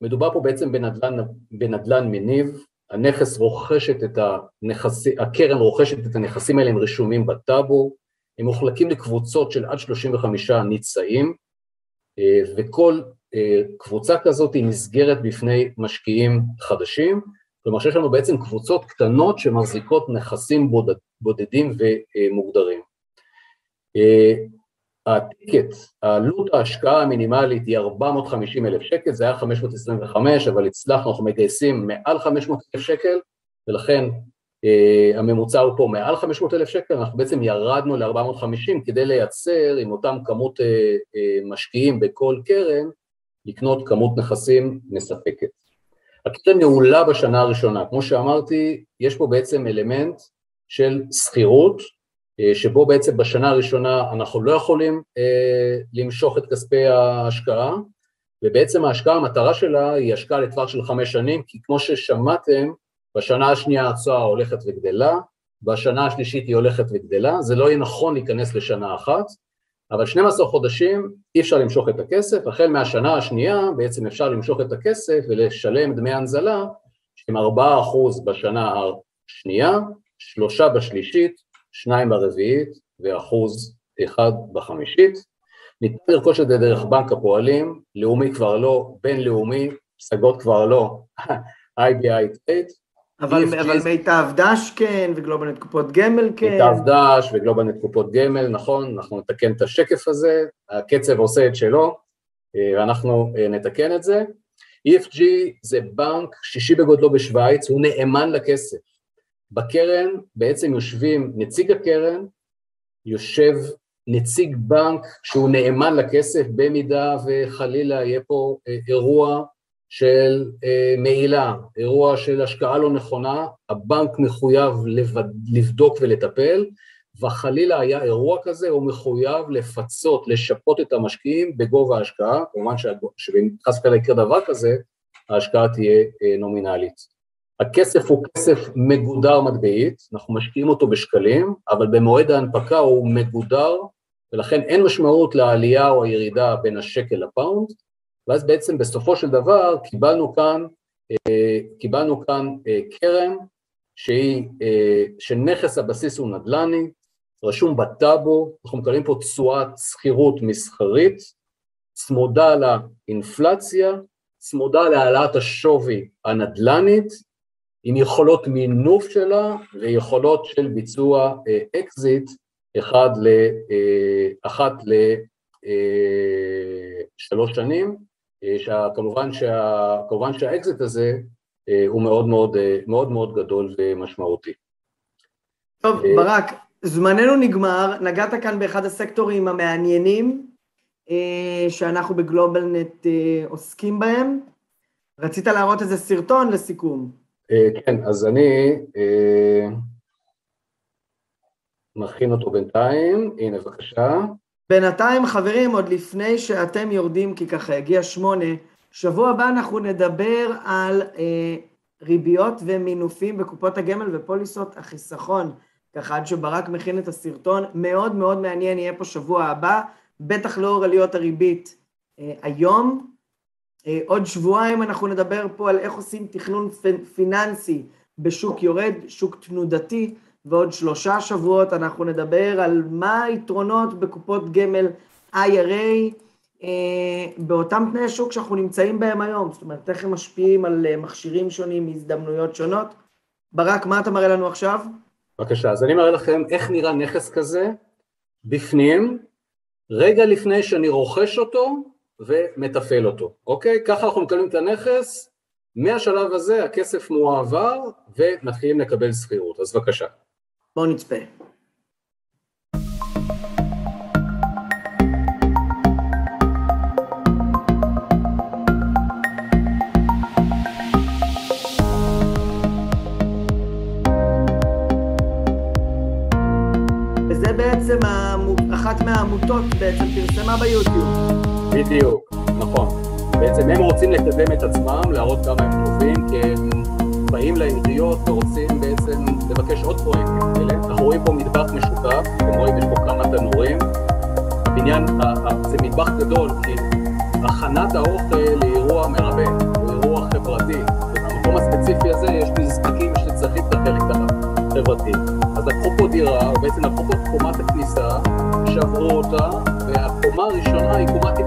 מדובר פה בעצם בנדלן, בנדלן מניב, הנכס רוכשת את הנכסים, הקרן רוכשת את הנכסים האלה, הם רשומים בטאבו, הם מחולקים לקבוצות של עד 35 ניצאים, וכל קבוצה כזאת היא נסגרת בפני משקיעים חדשים, כלומר שיש לנו בעצם קבוצות קטנות שמחזיקות נכסים בודד, בודדים ומוגדרים. אה, הטיקט, עלות ההשקעה המינימלית היא 450 אלף שקל, זה היה 525, אבל הצלחנו, אנחנו מגייסים מעל 500 אלף שקל, ולכן uh, הממוצע הוא פה מעל 500 אלף שקל, אנחנו בעצם ירדנו ל-450 כדי לייצר עם אותם כמות uh, uh, משקיעים בכל קרן, לקנות כמות נכסים מספקת. הקרן נעולה בשנה הראשונה, כמו שאמרתי, יש פה בעצם אלמנט של שכירות, אה, שבו בעצם בשנה הראשונה אנחנו לא יכולים אה, למשוך את כספי ההשקעה, ובעצם ההשקעה, המטרה שלה היא השקעה לטווח של חמש שנים, כי כמו ששמעתם, בשנה השנייה התשואה הולכת וגדלה, בשנה השלישית היא הולכת וגדלה, זה לא יהיה נכון להיכנס לשנה אחת, אבל 12 חודשים אי אפשר למשוך את הכסף, החל מהשנה השנייה בעצם אפשר למשוך את הכסף ולשלם דמי הנזלה שהם 4% בשנה השנייה, שלושה בשלישית, שניים ברביעית ואחוז אחד בחמישית. ניתן לרכוש את זה דרך בנק הפועלים, לאומי כבר לא, בינלאומי, פסגות כבר לא, *laughs* IBI טייט, אבל, EFG... אבל מיטב דש כן, וגלובלנט קופות גמל כן. מיטב דש וגלובלנט קופות גמל, נכון, אנחנו נתקן את השקף הזה, הקצב עושה את שלו, אה, ואנחנו אה, נתקן את זה. EFG זה בנק שישי בגודלו בשוויץ, הוא נאמן לכסף. בקרן בעצם יושבים נציג הקרן, יושב נציג בנק שהוא נאמן לכסף במידה וחלילה יהיה פה אה, אירוע של אה, מעילה, אירוע של השקעה לא נכונה, הבנק מחויב לבד, לבדוק ולטפל, וחלילה היה אירוע כזה, הוא מחויב לפצות, לשפות את המשקיעים בגובה ההשקעה, כמובן שאם חס וחלילה יקרה דבר כזה, ההשקעה תהיה אה, נומינלית. הכסף הוא כסף מגודר מטבעית, אנחנו משקיעים אותו בשקלים, אבל במועד ההנפקה הוא מגודר, ולכן אין משמעות לעלייה או הירידה בין השקל לפאונד, ואז בעצם בסופו של דבר קיבלנו כאן, אה, קיבלנו כאן אה, קרן שהיא, אה, שנכס הבסיס הוא נדל"ני, רשום בטאבו, אנחנו מקבלים פה תשואת שכירות מסחרית, צמודה לאינפלציה, צמודה להעלאת השווי הנדל"נית, עם יכולות מינוף שלה ויכולות של ביצוע אקזיט אחד ל, אחת לשלוש שנים, אה, כמובן, שה, כמובן שהאקזיט הזה אה, הוא מאוד מאוד, אה, מאוד מאוד גדול ומשמעותי. טוב, ברק, זמננו נגמר, נגעת כאן באחד הסקטורים המעניינים, אה, שאנחנו בגלובלנט אה, עוסקים בהם. רצית להראות איזה סרטון לסיכום. אה, כן, אז אני מכין אותו בינתיים, הנה בבקשה. בינתיים חברים, עוד לפני שאתם יורדים, כי ככה הגיע שמונה, שבוע הבא אנחנו נדבר על אה, ריביות ומינופים בקופות הגמל ופוליסות החיסכון. ככה עד שברק מכין את הסרטון, מאוד מאוד מעניין יהיה פה שבוע הבא, בטח לאור עליות הריבית אה, היום. אה, עוד שבועיים אנחנו נדבר פה על איך עושים תכנון פיננסי בשוק יורד, שוק תנודתי, ועוד שלושה שבועות אנחנו נדבר על מה היתרונות בקופות גמל IRA אה, באותם תנאי שוק שאנחנו נמצאים בהם היום, זאת אומרת, איך הם משפיעים על אה, מכשירים שונים מהזדמנויות שונות. ברק, מה אתה מראה לנו עכשיו? בבקשה, אז אני מראה לכם איך נראה נכס כזה בפנים, רגע לפני שאני רוכש אותו ומתפעל אותו, אוקיי? ככה אנחנו מקבלים את הנכס, מהשלב הזה הכסף מועבר ומתחילים לקבל שכירות, אז בבקשה. בואו נצפה. בעצם אחת מהעמותות בעצם פרסמה ביוטיוב. בדיוק, נכון. בעצם הם רוצים לקדם את עצמם, להראות כמה הם טובים, כי הם באים לעיריות ורוצים בעצם לבקש עוד פרויקטים כאלה. אנחנו רואים פה מטבח משותף, אתם רואים יש פה כמה תנורים. הבניין, זה מטבח גדול, כי הכנת האוכל לאירוע מרבה, הוא אירוע חברתי. ובמקום הספציפי הזה יש נזקקים שצריכים את החלק החברתי. אז לקחו פה דירה, או בעצם לקחו פה קומת הכניסה, שברו אותה, והקומה הראשונה היא קומת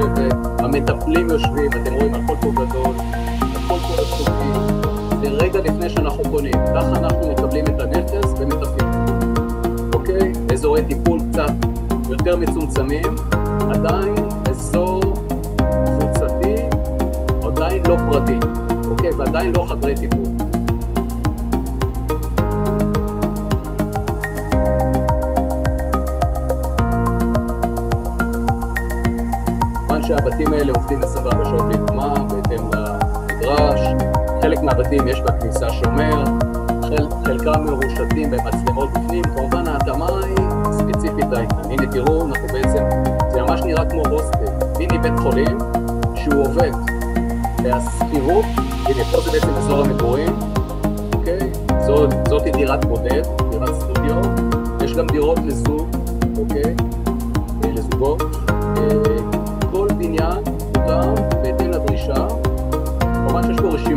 יושבת, המטפלים יושבים, אתם רואים הכל פה גדול, הכל פה רצופי, זה רגע לפני שאנחנו קונים, ככה אנחנו מקבלים את הנכס ומטפלים. אוקיי? אזורי טיפול קצת יותר מצומצמים, עדיין אזור קבוצתי, עדיין לא פרטי, אוקיי? ועדיין לא חדרי טיפול. שהבתים האלה עובדים 24 שעות ביממה בהתאם לנדרש, חלק מהבתים יש בכניסה שומר, חל, חלקם מרושתים במצלמות בפנים, כמובן ההתאמה היא ספציפית לעניין. הנה תראו, אנחנו בעצם, זה ממש נראה כמו הוסטל, מיני בית חולים שהוא עובד. והשכירות, הנה פה זה בעצם אזור המגורים, אוקיי? זאת, זאת דירת בודד, דירת סטודיו, יש גם דירות לזוג, אוקיי?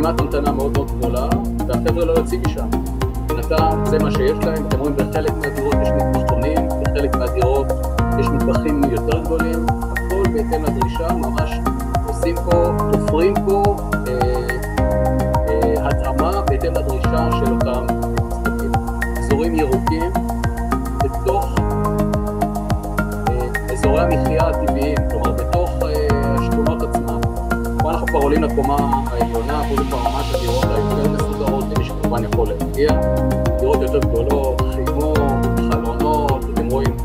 רשימת המתנה מאוד מאוד גדולה, והחבר'ה לא יוצאים משם. מבחינתם זה מה שיש להם, אתם רואים בחלק מהדירות יש מטבחונים, בחלק מהדירות יש מטבחים יותר גדולים, הכל בהתאם לדרישה, ממש עושים פה, תופרים פה אה, אה, התאמה בהתאם לדרישה של עולים לקומה העליונה, כבר ממש הדירות היותר מסודרות, למי שכמובן יכול להגיע. דירות יותר גדולות, חימום, חלונות, אתם רואים,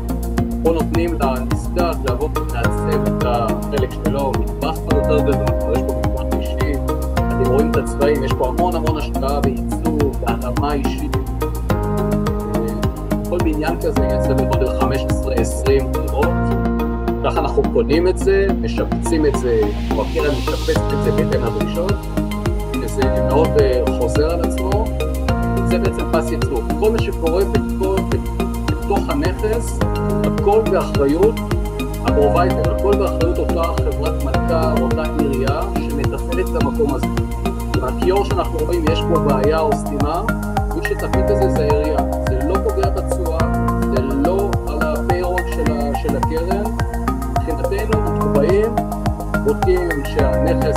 פה נותנים לנזקק לבוא ולעצב את החלק שלו, מטבח כבר יותר גדול, יש פה מטבח אישי, אתם רואים את הצבעים, יש פה המון המון השקעה בעיצוב, בהתאמה אישית. כל בניין כזה יצא בגודל 15-20 דירות. אנחנו קונים את זה, משפצים את זה, או הקרן משפצת את זה בהתאם לדרישות, וזה מאוד אה, חוזר על עצמו, זה בעצם פס ייצור. כל מה שקורה בתוך, בתוך הנכס, הכל באחריות ה provider, הכל באחריות אותה חברת מלכ"ר, אותה עירייה, שמתפעלת את המקום הזה. מהכיור שאנחנו רואים יש פה בעיה או סתימה, מי שתפעיל את זה זה העירייה. בודקים שהנכס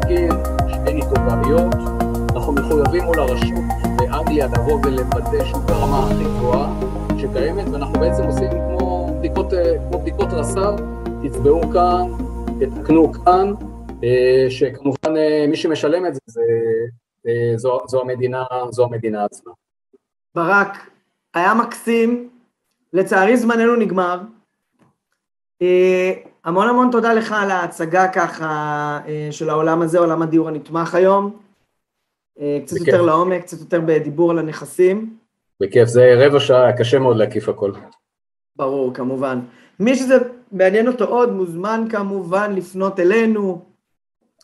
תקין, שאין איתו בעיות, אנחנו מחויבים מול הרשות באנגליה לבוא ולוודא שהוא ברמה הכי גבוהה שקיימת, ואנחנו בעצם עושים כמו בדיקות, אה, כמו בדיקות רס"ר, תצבעו כאן, תתקנו כאן, אה, שכמובן אה, מי שמשלם את זה, זה זו, זו, המדינה, זו המדינה עצמה. ברק, היה מקסים, לצערי זמננו נגמר. המון המון תודה לך על ההצגה ככה אה, של העולם הזה, עולם הדיור הנתמך היום. אה, קצת בכיף. יותר לעומק, קצת יותר בדיבור על הנכסים. בכיף, זה רבע שעה, קשה מאוד להקיף הכל. ברור, כמובן. מי שזה מעניין אותו עוד, מוזמן כמובן לפנות אלינו.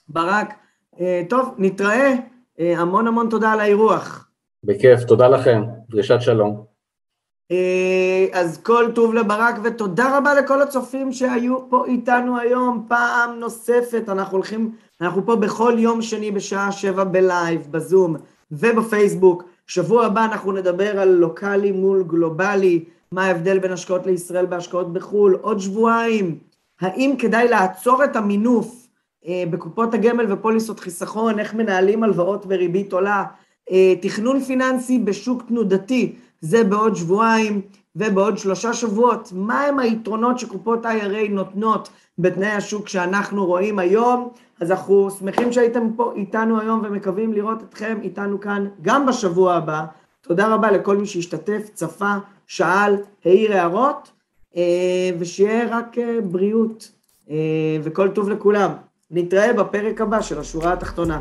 ברק, אה, טוב, נתראה. אה, המון המון תודה על האירוח. בכיף, תודה לכם, דרישת שלום. אה, אז כל טוב לברק, ותודה רבה לכל הצופים שהיו פה איתנו היום פעם נוספת. אנחנו הולכים, אנחנו פה בכל יום שני בשעה שבע בלייב, בזום ובפייסבוק. שבוע הבא אנחנו נדבר על לוקאלי מול גלובלי, מה ההבדל בין השקעות לישראל בהשקעות בחו"ל. עוד שבועיים, האם כדאי לעצור את המינוף אה, בקופות הגמל ופוליסות חיסכון, איך מנהלים הלוואות בריבית עולה, אה, תכנון פיננסי בשוק תנודתי, זה בעוד שבועיים ובעוד שלושה שבועות. מהם היתרונות שקופות IRA נותנות בתנאי השוק שאנחנו רואים היום? אז אנחנו שמחים שהייתם פה איתנו היום ומקווים לראות אתכם איתנו כאן גם בשבוע הבא. תודה רבה לכל מי שהשתתף, צפה, שאל, העיר הערות, אה, ושיהיה רק אה, בריאות אה, וכל טוב לכולם. נתראה בפרק הבא של השורה התחתונה.